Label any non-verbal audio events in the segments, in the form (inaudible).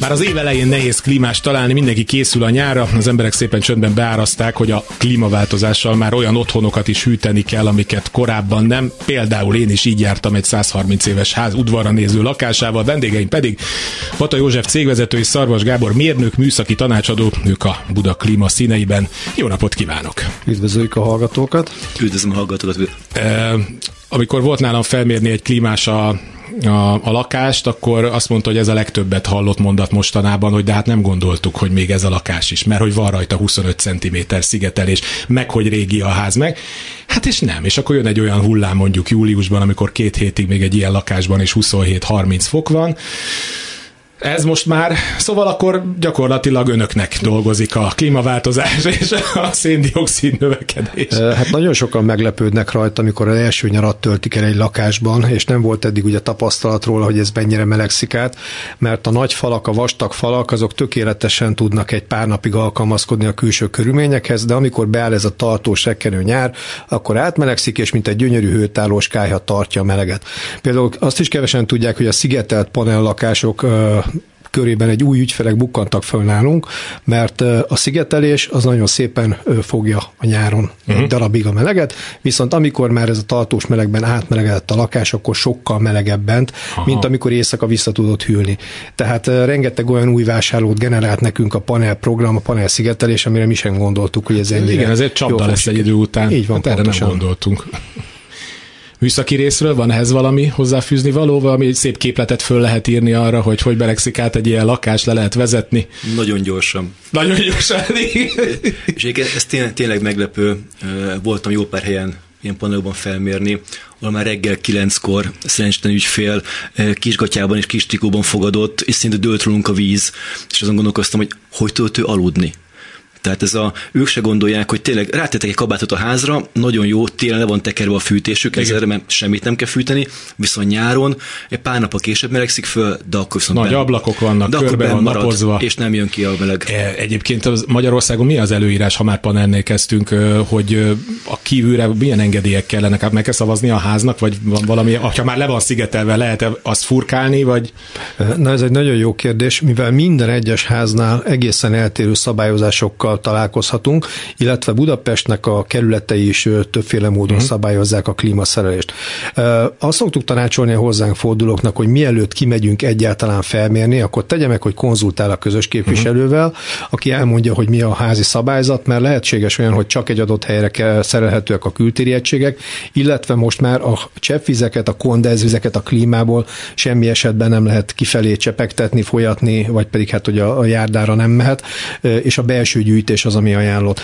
Már az év elején nehéz klímás találni, mindenki készül a nyára, az emberek szépen csöndben beáraszták, hogy a klímaváltozással már olyan otthonokat is hűteni kell, amiket korábban nem. Például én is így jártam egy 130 éves ház udvarra néző lakásával, vendégeim pedig Pata József cégvezető és Szarvas Gábor mérnök, műszaki tanácsadó, ők a Buda klíma színeiben. Jó napot kívánok! Üdvözöljük a hallgatókat! Üdvözlöm a hallgatókat! E, amikor volt nálam felmérni egy klímás a a, a lakást, akkor azt mondta, hogy ez a legtöbbet hallott mondat mostanában, hogy de hát nem gondoltuk, hogy még ez a lakás is, mert hogy van rajta 25 cm szigetelés, meg hogy régi a ház meg. Hát és nem, és akkor jön egy olyan hullám mondjuk júliusban, amikor két hétig még egy ilyen lakásban is 27-30 fok van, ez most már, szóval akkor gyakorlatilag önöknek dolgozik a klímaváltozás és a széndiokszid növekedés. Hát nagyon sokan meglepődnek rajta, amikor az első nyarat töltik el egy lakásban, és nem volt eddig ugye tapasztalat róla, hogy ez mennyire melegszik át, mert a nagy falak, a vastag falak, azok tökéletesen tudnak egy pár napig alkalmazkodni a külső körülményekhez, de amikor beáll ez a tartós sekkenő nyár, akkor átmelegszik, és mint egy gyönyörű hőtállós kájha tartja a meleget. Például azt is kevesen tudják, hogy a szigetelt panellakások körében egy új ügyfelek bukkantak föl nálunk, mert a szigetelés az nagyon szépen fogja a nyáron uh-huh. darabig a meleget, viszont amikor már ez a tartós melegben átmelegedett a lakás, akkor sokkal melegebben, bent, mint amikor éjszaka vissza tudott hűlni. Tehát rengeteg olyan új vásárlót generált nekünk a panel program, a panel szigetelés, amire mi sem gondoltuk, hogy ez ennyire Igen, ezért csapda lesz egy idő után. Így van, hát erre nem gondoltunk műszaki részről van ehhez valami hozzáfűzni való, valami szép képletet föl lehet írni arra, hogy hogy belegszik át egy ilyen lakás, le lehet vezetni? Nagyon gyorsan. Nagyon gyorsan. (laughs) És ez tényleg, tényleg meglepő. Voltam jó pár helyen ilyen panelokban felmérni, ahol már reggel kilenckor szerencsétlen ügyfél kisgatyában és kis trikóban fogadott, és szinte dőlt rólunk a víz, és azon gondolkoztam, hogy hogy tudott ő aludni. Tehát ez a, ők se gondolják, hogy tényleg rátettek egy kabátot a házra, nagyon jó, télen le van tekerve a fűtésük, ezzel mert semmit nem kell fűteni, viszont nyáron egy pár nap a később melegszik föl, de akkor viszont Nagy ben, ablakok vannak, de körbe van marad, napozva. És nem jön ki a meleg. E, egyébként az Magyarországon mi az előírás, ha már panelnél kezdtünk, hogy a kívülre milyen engedélyek kellenek? Hát meg kell szavazni a háznak, vagy van valami, ha már le van szigetelve, lehet -e azt furkálni, vagy? Na ez egy nagyon jó kérdés, mivel minden egyes háznál egészen eltérő szabályozásokkal problémákkal találkozhatunk, illetve Budapestnek a kerületei is többféle módon uh-huh. szabályozzák a klímaszerelést. Azt szoktuk tanácsolni a hozzánk fordulóknak, hogy mielőtt kimegyünk egyáltalán felmérni, akkor tegye meg, hogy konzultál a közös képviselővel, uh-huh. aki elmondja, hogy mi a házi szabályzat, mert lehetséges olyan, hogy csak egy adott helyre kell szerelhetőek a kültéri egységek, illetve most már a cseppvizeket, a kondenzvizeket a klímából semmi esetben nem lehet kifelé csepegtetni, folyatni, vagy pedig hát, hogy a, a járdára nem mehet, és a belső gyűjtés gyűjtés az, ami ajánlott.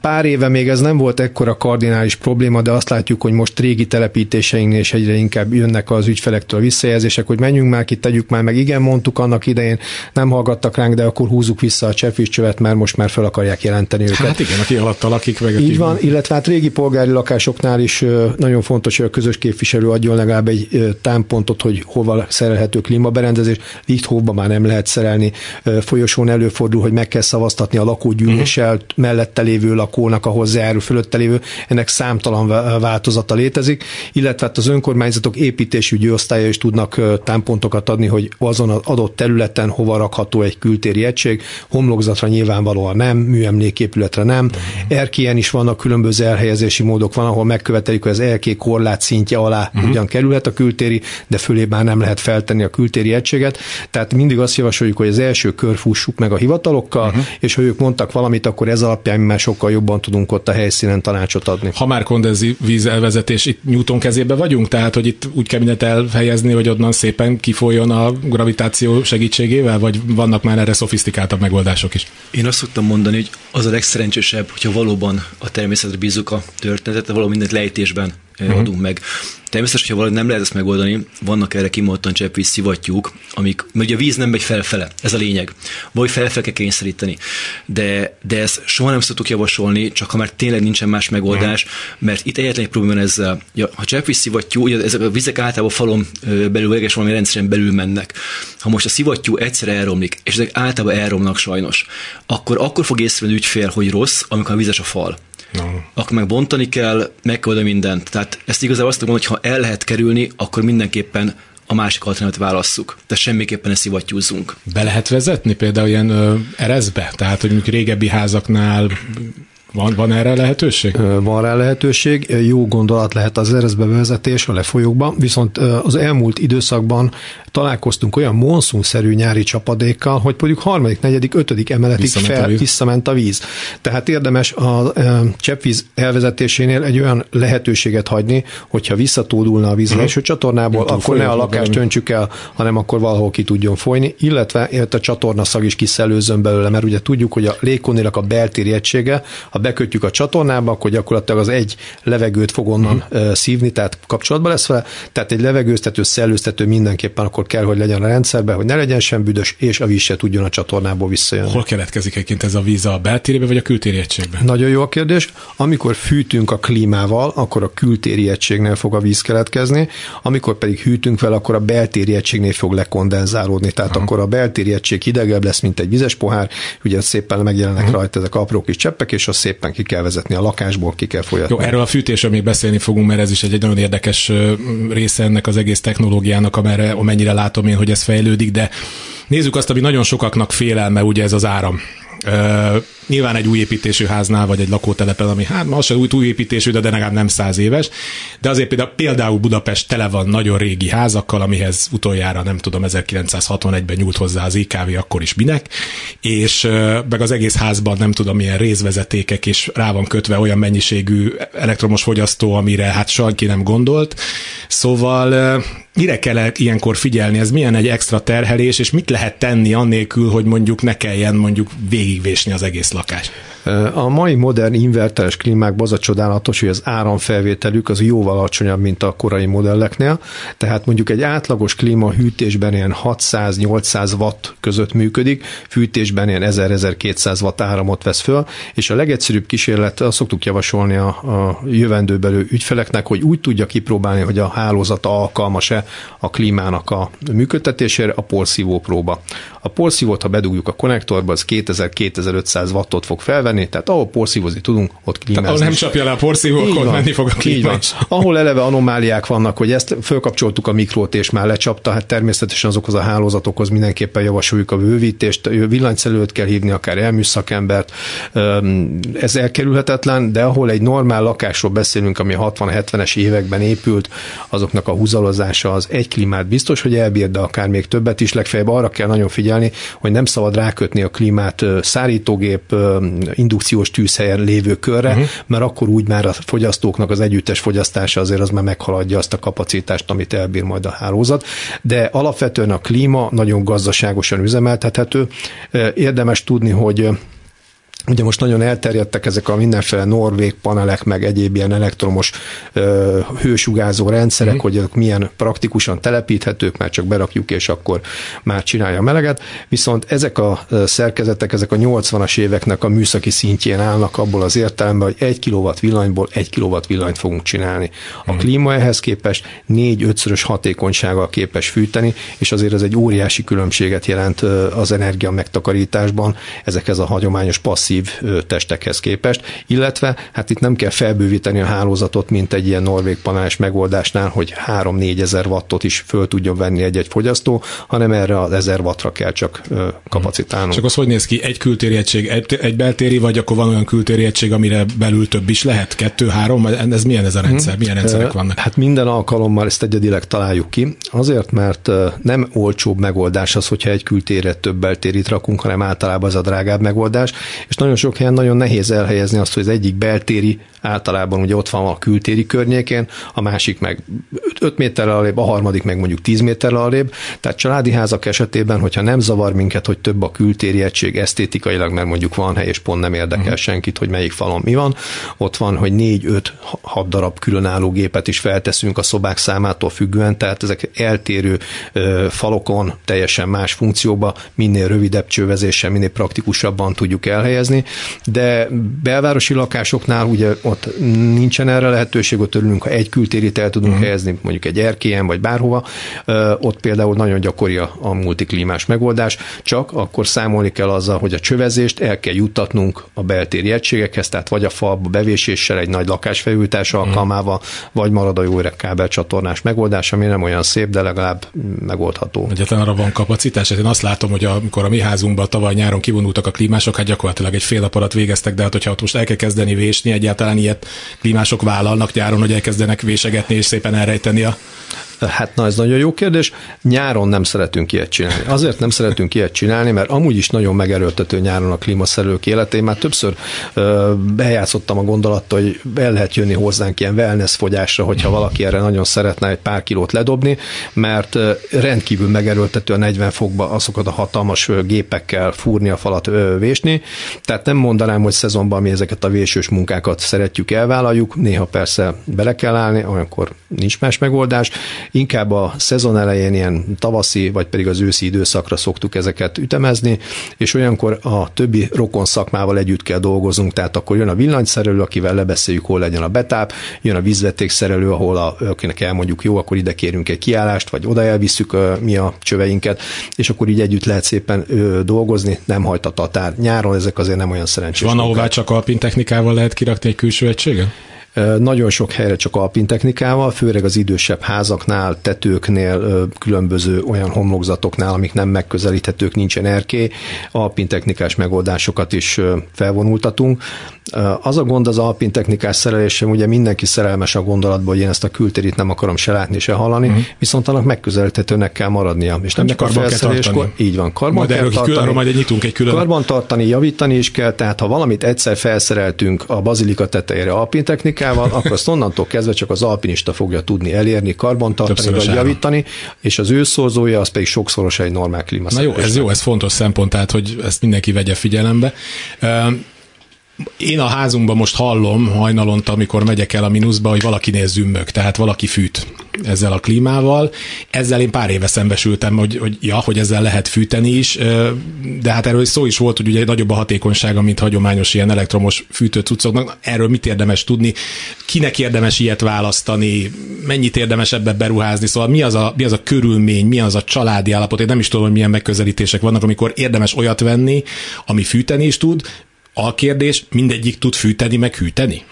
Pár éve még ez nem volt ekkora kardinális probléma, de azt látjuk, hogy most régi telepítéseinknél is egyre inkább jönnek az ügyfelektől a visszajelzések, hogy menjünk már ki, tegyük már meg. Igen, mondtuk annak idején, nem hallgattak ránk, de akkor húzzuk vissza a csefűscsövet, mert most már fel akarják jelenteni őket. Hát igen, aki alatta lakik, meg Így van, illetve hát régi polgári lakásoknál is nagyon fontos, hogy a közös képviselő adjon legalább egy támpontot, hogy hova szerelhető klímaberendezés. Lichthofba már nem lehet szerelni, folyosón előfordul, hogy meg kell szavaztatni a lakógyűléssel uh-huh. mellette lévő lakónak a hozzájárul fölötte lévő, ennek számtalan változata létezik, illetve hát az önkormányzatok építésügyi osztálya is tudnak támpontokat adni, hogy azon az adott területen hova rakható egy kültéri egység, homlokzatra nyilvánvalóan nem, műemléképületre nem, uh-huh. erkélyen is vannak különböző elhelyezési módok, van, ahol megkövetelik, hogy az erkély korlát szintje alá uh-huh. ugyan kerülhet a kültéri, de fölé már nem lehet feltenni a kültéri egységet. Tehát mindig azt javasoljuk, hogy az első kör fussuk meg a hivatalokkal, uh-huh. és hogy ők mondtak valamit, akkor ez alapján mi már sokkal jobban tudunk ott a helyszínen tanácsot adni. Ha már kondenzi víz elvezetés, itt Newton kezébe vagyunk, tehát hogy itt úgy kell mindent elhelyezni, hogy onnan szépen kifoljon a gravitáció segítségével, vagy vannak már erre szofisztikáltabb megoldások is? Én azt szoktam mondani, hogy az a legszerencsésebb, hogyha valóban a természetre bízunk a történetet, való mindent lejtésben uh-huh. adunk meg. Természetesen, ha valahogy nem lehet ezt megoldani, vannak erre kimondottan cseppvíz szivattyúk, amik, mert ugye a víz nem megy felfele, ez a lényeg. Vagy felfel kell kényszeríteni. De, de ezt soha nem szoktuk javasolni, csak ha már tényleg nincsen más megoldás, mert itt egyetlen egy probléma ezzel. Ja, ha cseppvíz szivattyú, ugye ezek a vizek általában falon belül, és valami rendszerűen belül mennek. Ha most a szivattyú egyszer elromlik, és ezek általában elromnak sajnos, akkor akkor fog észrevenni ügyfél, hogy rossz, amikor a vizes a fal. No. akkor meg bontani kell, meg kell mindent. Tehát ezt igazából azt mondom, hogy ha el lehet kerülni, akkor mindenképpen a másik alternatívát válasszuk. De semmiképpen ne szivattyúzzunk. Be lehet vezetni például ilyen ö, erezbe? Tehát, hogy mondjuk régebbi házaknál van, van erre lehetőség? Van rá lehetőség. Jó gondolat lehet az ereszbe bevezetés a lefolyókban, viszont az elmúlt időszakban találkoztunk olyan monszunszerű nyári csapadékkal, hogy mondjuk harmadik, negyedik, ötödik emeletig visszament, fel, a víz. visszament a víz. Tehát érdemes a cseppvíz elvezetésénél egy olyan lehetőséget hagyni, hogyha visszatódulna a víz uh-huh. első csatornából, Nem akkor ne a lakást öntsük el, hanem akkor valahol ki tudjon folyni, illetve a csatorna szag is kiszellőzön belőle, mert ugye tudjuk, hogy a légkónénak a beltéri egysége, ha bekötjük a csatornába, akkor gyakorlatilag az egy levegőt fog onnan uh-huh. szívni, tehát kapcsolatban lesz vele, tehát egy levegőztető, szellőztető mindenképpen akkor kell, hogy legyen a rendszerben, hogy ne legyen sem büdös, és a víz se tudjon a csatornából visszajönni. Hol keletkezik egyébként ez a víz a beltéribe vagy a kültéri egységben? Nagyon jó a kérdés. Amikor fűtünk a klímával, akkor a kültéri egységnél fog a víz keletkezni, amikor pedig hűtünk vele, akkor a beltéri egységnél fog lekondenzálódni. Tehát Aha. akkor a beltéri egység hidegebb lesz, mint egy vizes pohár, ugye szépen megjelennek Aha. rajta ezek apró kis cseppek, és azt szépen ki kell vezetni a lakásból, ki kell folyatni. Jó, erről a fűtésről még beszélni fogunk, mert ez is egy, egy nagyon érdekes része ennek az egész technológiának, amerre, amennyire látom én, hogy ez fejlődik, de nézzük azt, ami nagyon sokaknak félelme, ugye ez az áram. Nyilván egy új építésű háznál, vagy egy lakótelepen, ami hát ma se új, új építésű, de, de legalább nem száz éves. De azért például, például Budapest tele van nagyon régi házakkal, amihez utoljára nem tudom, 1961-ben nyúlt hozzá az IKV, akkor is minek, és meg az egész házban nem tudom, milyen részvezetékek, és rá van kötve olyan mennyiségű elektromos fogyasztó, amire hát senki nem gondolt. Szóval mire kell ilyenkor figyelni, ez milyen egy extra terhelés, és mit lehet tenni annélkül, hogy mondjuk ne kelljen mondjuk végigvésni az egész lakást? A mai modern inverteres klímákban az a csodálatos, hogy az áramfelvételük az jóval alacsonyabb, mint a korai modelleknél, tehát mondjuk egy átlagos klíma hűtésben ilyen 600-800 watt között működik, fűtésben ilyen 1000-1200 watt áramot vesz föl, és a legegyszerűbb kísérlet, azt szoktuk javasolni a, a jövendőbelő ügyfeleknek, hogy úgy tudja kipróbálni, hogy a hálózata alkalmas-e a klímának a működtetésére, a porszívó próba. A porszívót, ha bedugjuk a konnektorba, az 2000-2500 wattot fog felvenni, tehát ahol porszívozni tudunk, ott klímázni. ahol nem csapja le a porszívó, akkor menni fog a klíma (laughs) Ahol eleve anomáliák vannak, hogy ezt fölkapcsoltuk a mikrót, és már lecsapta, hát természetesen azokhoz a hálózatokhoz mindenképpen javasoljuk a bővítést, villanyszerelőt kell hívni, akár elműszakembert, ez elkerülhetetlen, de ahol egy normál lakásról beszélünk, ami 60-70-es években épült, azoknak a húzalozása az egy klímát biztos, hogy elbír, de akár még többet is, legfeljebb arra kell nagyon figyelni, hogy nem szabad rákötni a klímát szárítógép, indukciós tűzhelyen lévő körre, uh-huh. mert akkor úgy már a fogyasztóknak az együttes fogyasztása azért az már meghaladja azt a kapacitást, amit elbír majd a hálózat. De alapvetően a klíma nagyon gazdaságosan üzemeltethető. Érdemes tudni, hogy Ugye most nagyon elterjedtek ezek a mindenféle norvég panelek, meg egyéb ilyen elektromos ö, hősugázó rendszerek, mm. hogy ezek milyen praktikusan telepíthetők, mert csak berakjuk, és akkor már csinálja a meleget. Viszont ezek a szerkezetek, ezek a 80-as éveknek a műszaki szintjén állnak abból az értelemben, hogy egy kilowatt villanyból egy kilowatt villanyt fogunk csinálni. A mm. klíma ehhez képest 4-5-szörös hatékonysággal képes fűteni, és azért ez egy óriási különbséget jelent az energia megtakarításban ezekhez a hagyományos passzív masszív testekhez képest, illetve hát itt nem kell felbővíteni a hálózatot, mint egy ilyen norvég panás megoldásnál, hogy 3-4 ezer wattot is föl tudjon venni egy-egy fogyasztó, hanem erre az 1000 wattra kell csak kapacitálnunk. Csak az hogy néz ki? Egy kültéri egység, egy, egy beltéri, vagy akkor van olyan kültéri egység, amire belül több is lehet? Kettő, három? Ez milyen ez a rendszer? Milyen rendszerek vannak? Hát minden alkalommal ezt egyedileg találjuk ki, azért, mert nem olcsóbb megoldás az, hogyha egy kültérre több beltérit rakunk, hanem általában az a drágább megoldás, és nagyon sok helyen nagyon nehéz elhelyezni azt, hogy az egyik beltéri általában ugye ott van a kültéri környékén, a másik meg 5 méterrel alébb, a harmadik meg mondjuk 10 méterrel alébb. Tehát családi házak esetében, hogyha nem zavar minket, hogy több a kültéri egység esztétikailag, mert mondjuk van hely, és pont nem érdekel uh-huh. senkit, hogy melyik falon mi van, ott van, hogy 4-5-6 darab különálló gépet is felteszünk a szobák számától függően, tehát ezek eltérő ö, falokon, teljesen más funkcióba, minél rövidebb csővezéssel, minél praktikusabban tudjuk elhelyezni, beruházni, de belvárosi lakásoknál ugye ott nincsen erre lehetőség, ott örülünk, ha egy kültérit el tudunk uh-huh. helyezni, mondjuk egy erkélyen vagy bárhova, ott például nagyon gyakori a, a multiklímás megoldás, csak akkor számolni kell azzal, hogy a csövezést el kell juttatnunk a beltéri egységekhez, tehát vagy a falba bevéséssel egy nagy lakásfelújítás uh-huh. alkalmával, vagy marad a jó öreg kábelcsatornás megoldás, ami nem olyan szép, de legalább megoldható. Egyetlen arra van kapacitás, hát én azt látom, hogy amikor a mi házunkban tavaly nyáron kivonultak a klímások, hát gyakorlatilag egy fél nap alatt végeztek, de hát hogyha ott most el kell kezdeni vésni, egyáltalán ilyet klímások vállalnak nyáron, hogy elkezdenek vésegetni és szépen elrejteni a Hát na, ez nagyon jó kérdés. Nyáron nem szeretünk ilyet csinálni. Azért nem szeretünk ilyet csinálni, mert amúgy is nagyon megerőltető nyáron a klímaszerelők életé. Már többször ö, bejátszottam a gondolattal, hogy el lehet jönni hozzánk ilyen wellness fogyásra, hogyha valaki erre nagyon szeretne egy pár kilót ledobni, mert rendkívül megerőltető a 40 fokba azokat a hatalmas gépekkel fúrni a falat, ö, vésni. Tehát nem mondanám, hogy szezonban mi ezeket a vésős munkákat szeretjük, elvállaljuk. Néha persze bele kell állni, olyankor nincs más megoldás Inkább a szezon elején ilyen tavaszi, vagy pedig az őszi időszakra szoktuk ezeket ütemezni, és olyankor a többi rokon szakmával együtt kell dolgozunk, tehát akkor jön a villanyszerelő, akivel lebeszéljük, hol legyen a betáp, jön a vízvetékszerelő, ahol a, akinek elmondjuk, jó, akkor ide kérünk egy kiállást, vagy oda elvisszük mi a csöveinket, és akkor így együtt lehet szépen dolgozni, nem hajt a tatár. Nyáron ezek azért nem olyan szerencsés. Van, ahová csak alpin technikával lehet kirakni egy külső egységet? Nagyon sok helyre csak alpin technikával, főleg az idősebb házaknál, tetőknél, különböző olyan homlokzatoknál, amik nem megközelíthetők, nincsen erké, alpin technikás megoldásokat is felvonultatunk. Az a gond az alpin technikás szerelésem, ugye mindenki szerelmes a gondolatban, hogy én ezt a kültérit nem akarom se látni, se hallani, uh-huh. viszont annak megközelíthetőnek kell maradnia. És nem csak a felszereléskor, így van, karban majd kell tartani, külön, majd nyitunk egy külön. Karban tartani, javítani is kell, tehát ha valamit egyszer felszereltünk a bazilika tetejére alpin technikával, akkor azt onnantól kezdve csak az alpinista fogja tudni elérni, karban tartani, vagy javítani, és az ő szorzója az pedig sokszoros egy normál klíma. Na jó, ez jó, ez fontos szempont, tehát hogy ezt mindenki vegye figyelembe. Én a házunkban most hallom hajnalonta, amikor megyek el a mínuszba, hogy valakinél zümmög, tehát valaki fűt ezzel a klímával. Ezzel én pár éve szembesültem, hogy, hogy ja, hogy ezzel lehet fűteni is, de hát erről szó is volt, hogy ugye nagyobb a hatékonysága, mint hagyományos ilyen elektromos fűtőcuccoknak. Erről mit érdemes tudni? Kinek érdemes ilyet választani? Mennyit érdemes ebbe beruházni? Szóval mi az a, mi az a körülmény, mi az a családi állapot? Én nem is tudom, hogy milyen megközelítések vannak, amikor érdemes olyat venni, ami fűteni is tud, a kérdés, mindegyik tud fűteni, meg hűteni?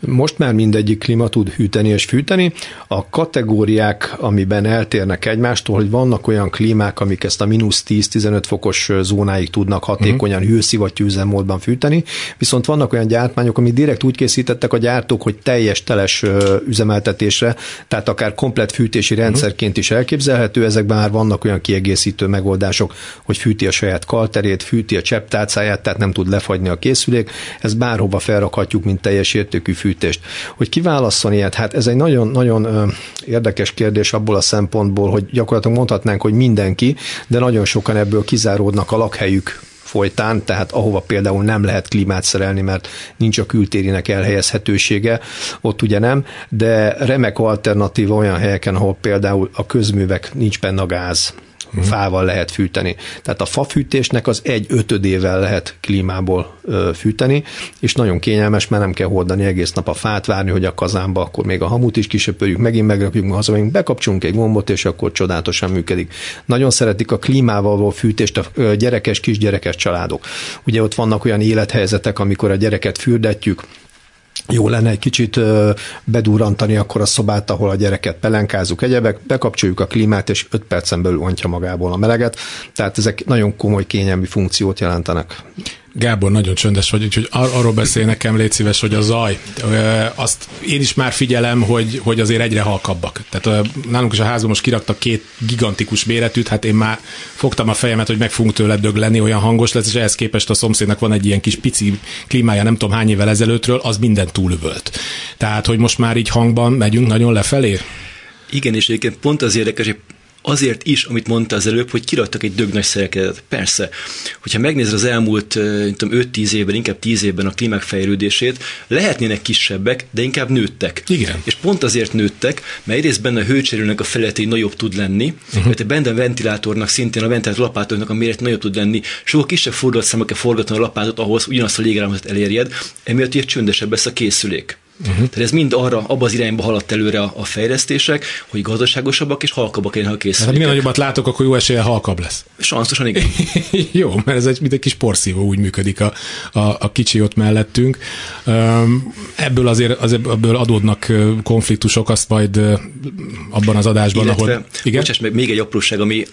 Most már mindegyik klíma tud hűteni és fűteni. A kategóriák, amiben eltérnek egymástól, hogy vannak olyan klímák, amik ezt a mínusz 10-15 fokos zónáig tudnak hatékonyan uh-huh. hőszivattyú üzemmódban fűteni, viszont vannak olyan gyártmányok, amit direkt úgy készítettek a gyártók, hogy teljes teles üzemeltetésre, tehát akár komplet fűtési mhm. rendszerként is elképzelhető, ezekben már vannak olyan kiegészítő megoldások, hogy fűti a saját kalterét, fűti a csepptálcáját, tehát nem tud lefagyni a készülék, ezt bárhova felrakhatjuk, mint teljes értékű fűtést. Hogy kiválasszon ilyet, hát ez egy nagyon-nagyon érdekes kérdés abból a szempontból, hogy gyakorlatilag mondhatnánk, hogy mindenki, de nagyon sokan ebből kizáródnak a lakhelyük folytán, tehát ahova például nem lehet klímát szerelni, mert nincs a kültérinek elhelyezhetősége, ott ugye nem, de remek alternatíva olyan helyeken, ahol például a közművek nincs benne a gáz, uh-huh. fával lehet fűteni. Tehát a fafűtésnek az egy ötödével lehet klímából fűteni, és nagyon kényelmes, mert nem kell hordani egész nap a fát, várni, hogy a kazánba, akkor még a hamut is kisöpörjük, megint megrakjuk, hazamegyünk, bekapcsolunk egy gombot, és akkor csodálatosan működik. Nagyon szeretik a klímával való fűtést a gyerekes, kisgyerekes családok. Ugye ott vannak olyan élethelyzetek, amikor a gyereket fürdetjük, jó lenne egy kicsit bedurrantani akkor a szobát, ahol a gyereket pelenkázunk, egyebek, bekapcsoljuk a klímát, és 5 percen belül ontja magából a meleget. Tehát ezek nagyon komoly kényelmi funkciót jelentenek. Gábor, nagyon csöndes vagy, úgyhogy ar- arról beszél nekem, légy szíves, hogy a zaj. Azt én is már figyelem, hogy, hogy azért egyre halkabbak. Tehát nálunk is a házban most kiraktak két gigantikus méretűt, hát én már fogtam a fejemet, hogy meg fogunk tőle dögleni, olyan hangos lesz, és ehhez képest a szomszédnak van egy ilyen kis pici klímája, nem tudom hány évvel ezelőttről, az minden túlövölt. Tehát, hogy most már így hangban megyünk nagyon lefelé? Igen, és egyébként pont az érdekes, hogy azért is, amit mondta az előbb, hogy kiraktak egy dög nagy szerkezetet. Persze, hogyha megnézed az elmúlt 5-10 évben, inkább 10 évben a klímák fejlődését, lehetnének kisebbek, de inkább nőttek. Igen. És pont azért nőttek, mert egyrészt benne a hőcserélőnek a felülete nagyobb tud lenni, uh-huh. mert benne a ventilátornak szintén a ventilátor lapátoknak a méret nagyobb tud lenni, sokkal kisebb fordulatszámok kell forgatni a lapátot ahhoz, ugyanazt a légrámot elérjed, emiatt ugye csöndesebb lesz a készülék. Uh-huh. Tehát ez mind arra, abba az irányba haladt előre a, a fejlesztések, hogy gazdaságosabbak és halkabbak legyenek a készülékek. Hát minél nagyobbat látok, akkor jó esélye halkabb lesz. Sansztosan igen. (laughs) jó, mert ez egy, mint egy kis porszívó, úgy működik a, a, a kicsi ott mellettünk. Ebből azért az, ebből adódnak konfliktusok, azt majd abban az adásban, Illetve, ahol... Igen? Bocsáss meg, még egy apróság, ami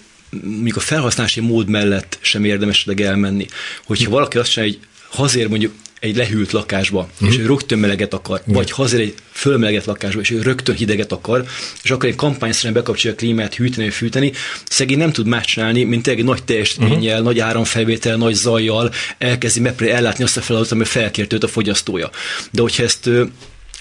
még a felhasználási mód mellett sem érdemes elmenni. Hogyha valaki azt csinálja, hogy hazér mondjuk egy lehűlt lakásba, uh-huh. és ő rögtön meleget akar, uh-huh. vagy hazér egy fölmeleget lakásba, és ő rögtön hideget akar, és akkor egy kampányszerűen bekapcsolja a klímát, hűteni, fűteni, szegény nem tud más csinálni, mint egy nagy teljesítménnyel, uh-huh. nagy áramfelvétel, nagy zajjal elkezdi megpróbálni ellátni azt a feladatot, ami felkért őt a fogyasztója. De hogyha ezt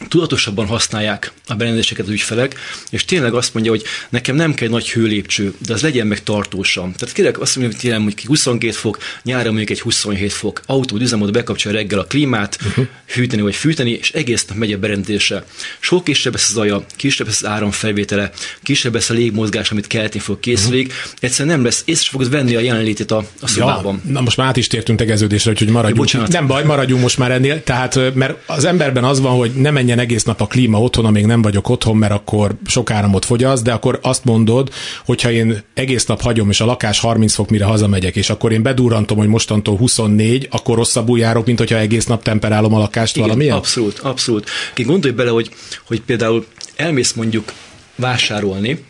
tudatosabban használják a berendezéseket az ügyfelek, és tényleg azt mondja, hogy nekem nem kell nagy hőlépcső, de az legyen meg tartósan. Tehát kérlek azt mondja, hogy tényleg hogy 22 fok, nyára mondjuk egy 27 fok, autó üzemód bekapcsolja reggel a klímát, uh-huh. hűteni vagy fűteni, és egész nap megy a berendezése. Sok kisebb lesz az zaja, kisebb lesz az áramfelvétele, kisebb lesz a légmozgás, amit kelteni fog készülék. Uh-huh. Egyszerűen nem lesz, észre fogod venni a jelenlétét a, a szobában. Ja, na most már át is tértünk tegeződésre, úgyhogy maradjunk. Ja, nem baj, maradjunk most már ennél. Tehát, mert az emberben az van, hogy nem menjen egész nap a klíma otthon, amíg nem vagyok otthon, mert akkor sok áramot fogyaszt, de akkor azt mondod, hogyha én egész nap hagyom, és a lakás 30 fok, mire hazamegyek, és akkor én bedurrantom, hogy mostantól 24, akkor rosszabbul járok, mint hogyha egész nap temperálom a lakást Igen, valamilyen? Abszolút, abszolút. Ki gondolj bele, hogy, hogy például elmész mondjuk vásárolni,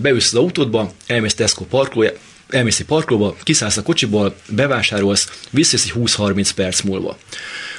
beülsz az autódba, elmész Tesco parkolója, elmész egy parkolóba, kiszállsz a kocsiból, bevásárolsz, visszajössz egy 20-30 perc múlva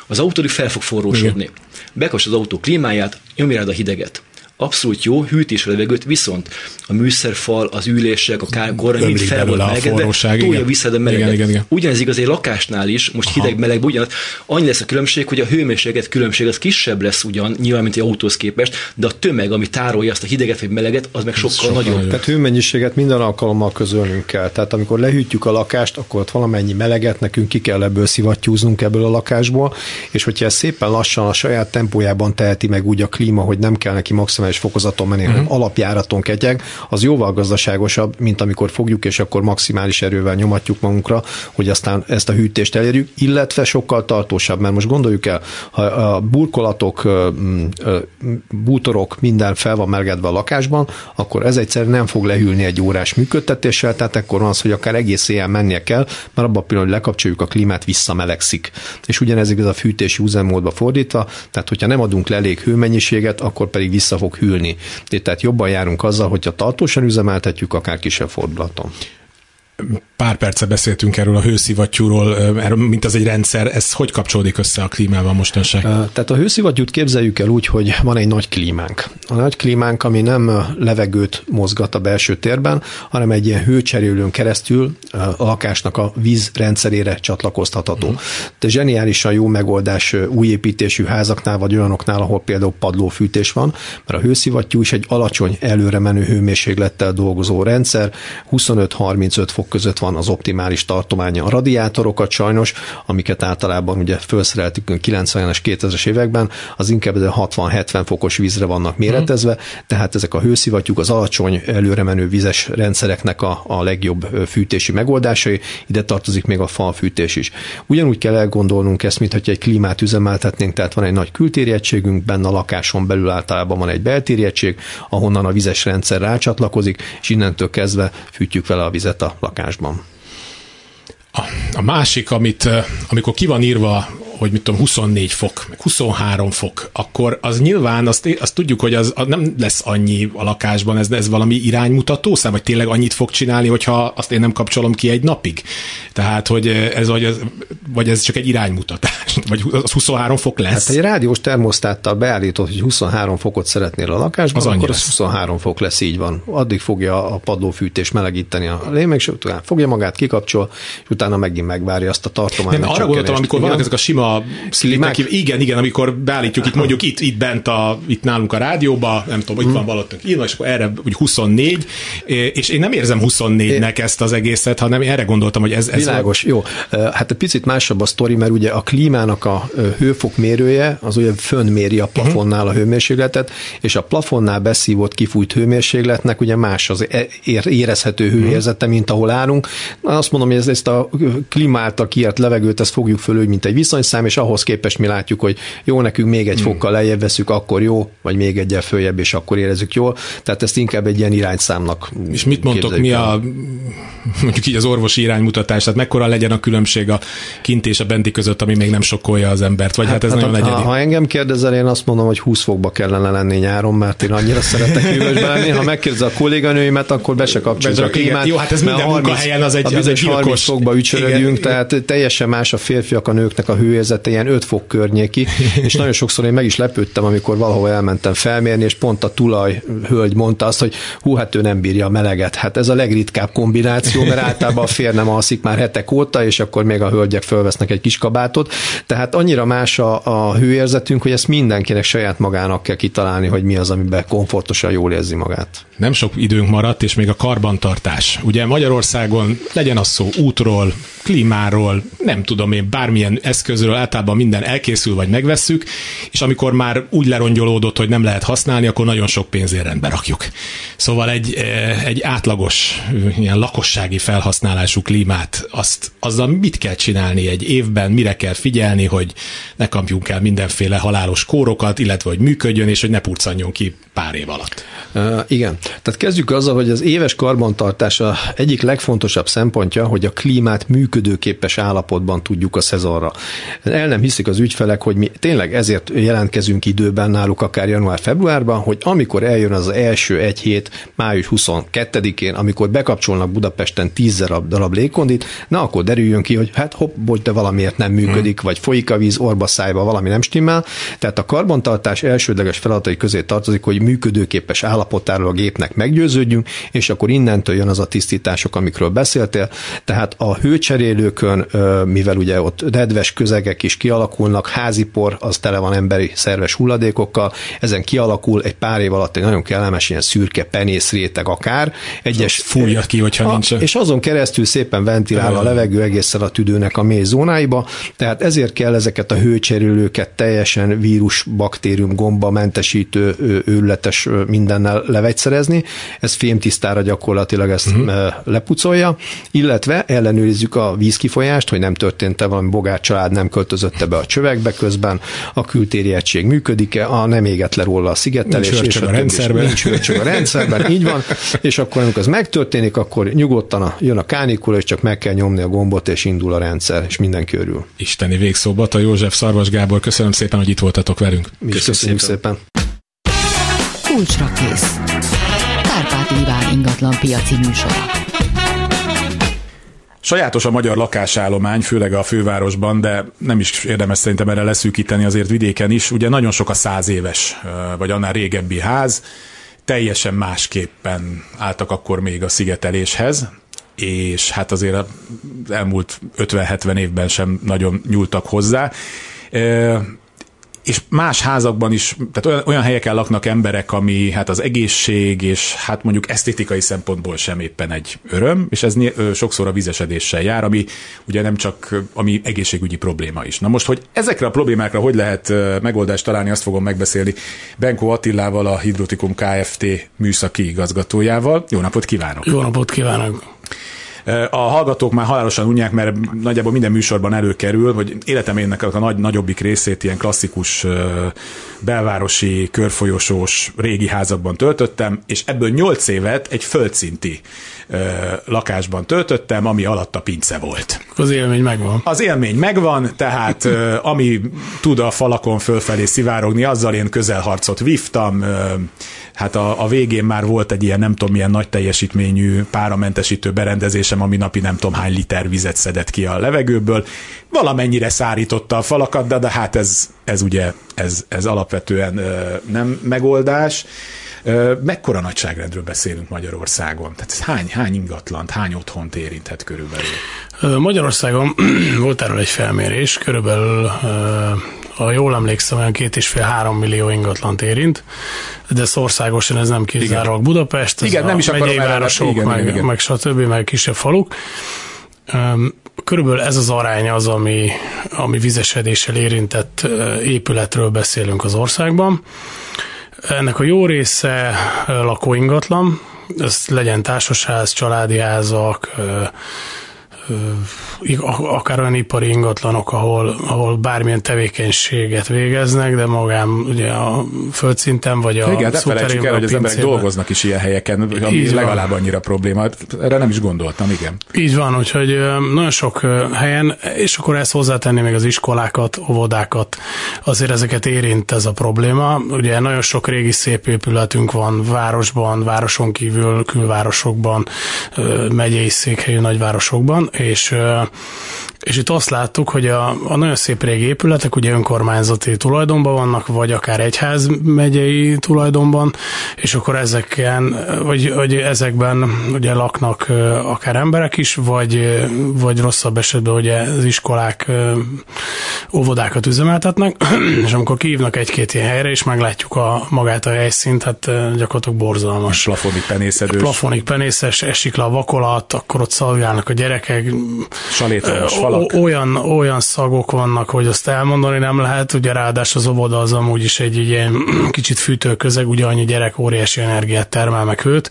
az autó fel fog forrósodni. Bekapcsolod az autó klímáját, nyomj rád a hideget abszolút jó, hűtés a levegőt, viszont a műszerfal, az ülések, a kárgorra mind fel volt melegedve, túlja vissza a meleget. Igen, igen, igen. Ugyanez igaz egy lakásnál is, most Aha. hideg, meleg, ugyanaz. Annyi lesz a különbség, hogy a hőmérséklet különbség az kisebb lesz ugyan, nyilván, mint egy autóhoz képest, de a tömeg, ami tárolja azt a hideget vagy meleget, az meg sokkal, sokkal nagyobb. nagyobb. Tehát hőmennyiséget minden alkalommal közölnünk kell. Tehát amikor lehűtjük a lakást, akkor ott valamennyi meleget nekünk ki kell ebből szivattyúznunk ebből a lakásból, és hogyha ez szépen lassan a saját tempójában teheti meg úgy a klíma, hogy nem kell neki maximális maximális fokozaton menni, uh-huh. alapjáraton ketyeg, az jóval gazdaságosabb, mint amikor fogjuk, és akkor maximális erővel nyomatjuk magunkra, hogy aztán ezt a hűtést elérjük, illetve sokkal tartósabb, mert most gondoljuk el, ha a burkolatok, bútorok, minden fel van melegedve a lakásban, akkor ez egyszerűen nem fog lehűlni egy órás működtetéssel, tehát akkor van az, hogy akár egész éjjel mennie kell, mert abban a pillanatban, hogy lekapcsoljuk a klímát, visszamelegszik. És ugyanez igaz a fűtési üzemmódba fordítva, tehát hogyha nem adunk le elég hőmennyiséget, akkor pedig vissza fog hűlni. Tehát jobban járunk azzal, hogyha tartósan üzemeltetjük, akár kisebb fordulaton pár perce beszéltünk erről a hőszivattyúról, erről, mint az egy rendszer, ez hogy kapcsolódik össze a klímával mostanság? Tehát a hőszivattyút képzeljük el úgy, hogy van egy nagy klímánk. A nagy klímánk, ami nem levegőt mozgat a belső térben, hanem egy ilyen hőcserélőn keresztül a lakásnak a vízrendszerére csatlakoztatható. Uh-huh. De zseniálisan jó megoldás új építésű házaknál, vagy olyanoknál, ahol például padlófűtés van, mert a hőszivattyú is egy alacsony előre menő hőmérséklettel dolgozó rendszer, 25-35 fok között van az optimális tartománya. A radiátorokat sajnos, amiket általában ugye felszereltük 90-es, 2000-es években, az inkább 60-70 fokos vízre vannak méretezve, tehát ezek a hőszivattyúk az alacsony előre menő vizes rendszereknek a, a legjobb fűtési megoldásai, ide tartozik még a falfűtés is. Ugyanúgy kell elgondolnunk ezt, mint hogy egy klímát üzemeltetnénk, tehát van egy nagy kültérjegységünk, benne a lakáson belül általában van egy beltérjegység, ahonnan a vizes rendszer rácsatlakozik, és innentől kezdve fűtjük vele a vizet a lakásban. A, a másik, amit, amikor ki van írva hogy mit tudom, 24 fok, meg 23 fok, akkor az nyilván azt, azt tudjuk, hogy az, az nem lesz annyi a lakásban, ez, ez valami iránymutató szám, vagy tényleg annyit fog csinálni, hogyha azt én nem kapcsolom ki egy napig. Tehát, hogy ez, vagy ez, vagy ez csak egy iránymutatás, vagy az 23 fok lesz. Hát egy rádiós termosztáttal beállított, hogy 23 fokot szeretnél a lakásban, az akkor az 23 fok lesz, így van. Addig fogja a padlófűtés melegíteni a lémek, és utána fogja magát, kikapcsol, és utána megint megvárja azt a tartományt. Nem, arra gondoltam, amikor vannak ezek a sima klíma, klímák? Igen, igen, amikor beállítjuk itt mondjuk itt, itt bent a, itt nálunk a rádióba, nem tudom, itt hmm. van valóttunk írva, és akkor erre úgy 24, és én nem érzem 24-nek ezt az egészet, hanem én erre gondoltam, hogy ez... ez Világos, a... jó. Hát egy picit másabb a sztori, mert ugye a klímának a hőfokmérője, az ugye fönnméri a plafonnál a hőmérsékletet, és a plafonnál beszívott kifújt hőmérsékletnek ugye más az érezhető hőérzete, mint ahol állunk. Na, azt mondom, hogy ez, ezt a klíma által kiért levegőt, ezt fogjuk föl, mint egy viszonyszám, és ahhoz képest mi látjuk, hogy jó, nekünk még egy fokkal lejjebb veszük, akkor jó, vagy még egyel följebb, és akkor érezzük jól. Tehát ezt inkább egy ilyen irányszámnak És mit mondtok, mi a (laughs) mondjuk így az orvosi iránymutatás, tehát mekkora legyen a különbség a kint és a benti között, ami még nem sokkolja az embert, vagy hát, hát ez hát nagyon ha, egyedi. Ha engem kérdezel, én azt mondom, hogy 20 fokba kellene lenni nyáron, mert én annyira szeretek hűvösbe lenni. Ha megkérdez a kolléganőimet, akkor be se kapcsolja a klímát. Jó, hát ez minden 30, munkahelyen az egy, az egy 30 fokba ücsörögünk, tehát teljesen más a férfiak, a nőknek a hőérzete, ilyen 5 fok környéki, (laughs) és nagyon sokszor én meg is lepődtem, amikor valahol elmentem felmérni, és pont a tulaj hölgy mondta azt, hogy hú, hát ő nem bírja a meleget. Hát ez a legritkább kombináció, mert általában a fér nem alszik már hetek óta, és akkor még a hölgyek fölvesznek egy kis kabátot. Tehát annyira más a, a hőérzetünk, hogy ezt mindenkinek saját magának kell kitalálni, hogy mi az, amiben komfortosan jól érzi magát. Nem sok időnk maradt, és még a karbantartás. Ugye Magyarországon legyen az szó útról, klímáról, nem tudom én, bármilyen eszközről, általában minden elkészül, vagy megvesszük, és amikor már úgy lerongyolódott, hogy nem lehet használni, akkor nagyon sok pénzért rendbe rakjuk. Szóval egy, eh, egy átlagos ilyen lakossági felhasználású klímát, azt, azzal mit kell csinálni egy évben, mire kell figyelni, hogy ne kapjunk el mindenféle halálos kórokat, illetve hogy működjön, és hogy ne purcanjon ki pár év alatt. Uh, igen. Tehát kezdjük azzal, hogy az éves karbantartása egyik legfontosabb szempontja, hogy a klímát működőképes állapotban tudjuk a szezonra. El nem hiszik az ügyfelek, hogy mi tényleg ezért jelentkezünk időben náluk akár január-februárban, hogy amikor eljön az első egy hét, május 22-én, amikor bekapcsolnak Budapesten 10 darab, darab légkondit, na akkor derüljön ki, hogy hát hopp, bocs, de valamiért nem működik, hmm. vagy folyik a víz, orba szájba, valami nem stimmel. Tehát a karbantartás elsődleges feladatai közé tartozik, hogy működőképes állapotáról a gépnek meggyőződjünk, és akkor innentől jön az a tisztítások, amikről beszéltél. Tehát a hőcserélőkön, mivel ugye ott nedves közegek is kialakulnak, házipor, az tele van emberi szerves hulladékokkal, ezen kialakul egy pár év alatt egy nagyon kellemes ilyen szürke penész réteg akár. Egyes, fújja ki, hogyha a, nincs. És azon keresztül szépen ventilál a levegő egészen a tüdőnek a mély zónáiba, tehát ezért kell ezeket a hőcserélőket teljesen vírus, baktérium, gomba mentesítő őletes mindennel levegyszerezni. Ez fémtisztára gyakorlatilag ezt uh-huh. lepucolja, illetve ellenőrizzük a vízkifolyást, hogy nem történt-e valami bogár család, nem költözötte be a csövekbe közben, a kültéri egység működik-e, a nem égett le róla a szigetelés, nincs és a, a rendszerben. Nincs a rendszerben, (laughs) így van, és akkor amikor ez megtörténik, akkor nyugodtan a, jön a kánikula, és csak meg kell nyomni a gombot, és indul a rendszer, és mindenki örül. Isteni végszóba, a József Szarvas Gábor, köszönöm szépen, hogy itt voltatok velünk. Mi köszönjük szépen. szépen. Kulcsra kész. Kárpát Iván ingatlan piaci műsora. Sajátos a magyar lakásállomány, főleg a fővárosban, de nem is érdemes szerintem erre leszűkíteni azért vidéken is. Ugye nagyon sok a száz éves, vagy annál régebbi ház, teljesen másképpen álltak akkor még a szigeteléshez, és hát azért az elmúlt 50-70 évben sem nagyon nyúltak hozzá és más házakban is, tehát olyan, olyan helyeken laknak emberek, ami hát az egészség, és hát mondjuk esztétikai szempontból sem éppen egy öröm, és ez sokszor a vizesedéssel jár, ami ugye nem csak ami egészségügyi probléma is. Na most, hogy ezekre a problémákra hogy lehet megoldást találni, azt fogom megbeszélni Benko Attilával, a Hidrotikum Kft. műszaki igazgatójával. Jó napot kívánok! Jó napot kívánok! A hallgatók már halálosan unják, mert nagyjából minden műsorban előkerül, hogy életeménynek a nagy, nagyobbik részét ilyen klasszikus belvárosi, körfolyosós régi házakban töltöttem, és ebből nyolc évet egy földszinti lakásban töltöttem, ami alatt a pince volt. Az élmény megvan. Az élmény megvan, tehát ami tud a falakon fölfelé szivárogni, azzal én közelharcot vívtam, hát a, a végén már volt egy ilyen nem tudom milyen nagy teljesítményű páramentesítő berendezésem, ami napi nem tudom hány liter vizet szedett ki a levegőből. Valamennyire szárította a falakat, de, de hát ez, ez ugye ez, ez alapvetően nem megoldás. Mekkora nagyságrendről beszélünk Magyarországon? Tehát ez hány, hány ingatlant, hány otthont érinthet körülbelül? Magyarországon (clears throat) volt erről egy felmérés, körülbelül ha jól emlékszem, olyan két és fél három millió ingatlant érint, de ez országosan ez nem kizárólag Budapest, ez igen, nem is megyei városok, igen, meg, igen, igen. meg stb., meg kisebb faluk. Körülbelül ez az arány az, ami, ami vizesedéssel érintett épületről beszélünk az országban. Ennek a jó része lakóingatlan, ez legyen társasház, családi házak, akár olyan ipari ingatlanok, ahol, ahol bármilyen tevékenységet végeznek, de magán ugye a földszinten vagy a Igen, de felejtsük el, hogy az emberek dolgoznak is ilyen helyeken, ami Így legalább van. annyira probléma. Erre nem is gondoltam, igen. Így van, úgyhogy nagyon sok helyen, és akkor ezt hozzátenni még az iskolákat, óvodákat, azért ezeket érint ez a probléma. Ugye nagyon sok régi szép épületünk van városban, városon kívül, külvárosokban, megyei székhelyű nagyvárosokban, és és itt azt láttuk, hogy a, a nagyon szép régi épületek ugye önkormányzati tulajdonban vannak, vagy akár egyház megyei tulajdonban, és akkor ezeken, vagy, vagy ezekben ugye laknak akár emberek is, vagy, vagy rosszabb esetben ugye az iskolák óvodákat üzemeltetnek, (clears throat) és amikor kívnak egy-két ilyen helyre, és meglátjuk a magát a helyszínt, hát gyakorlatilag borzalmas. Plafonik penészedős. Plafonik penészes, esik le a vakolat, akkor ott szalgálnak a gyerekek. Salétos falak. Olyan, olyan szagok vannak, hogy azt elmondani nem lehet, ugye ráadásul az óvoda az amúgy is egy ilyen (clears throat) kicsit fűtőközeg, ugye annyi gyerek óriási energiát termel meg őt.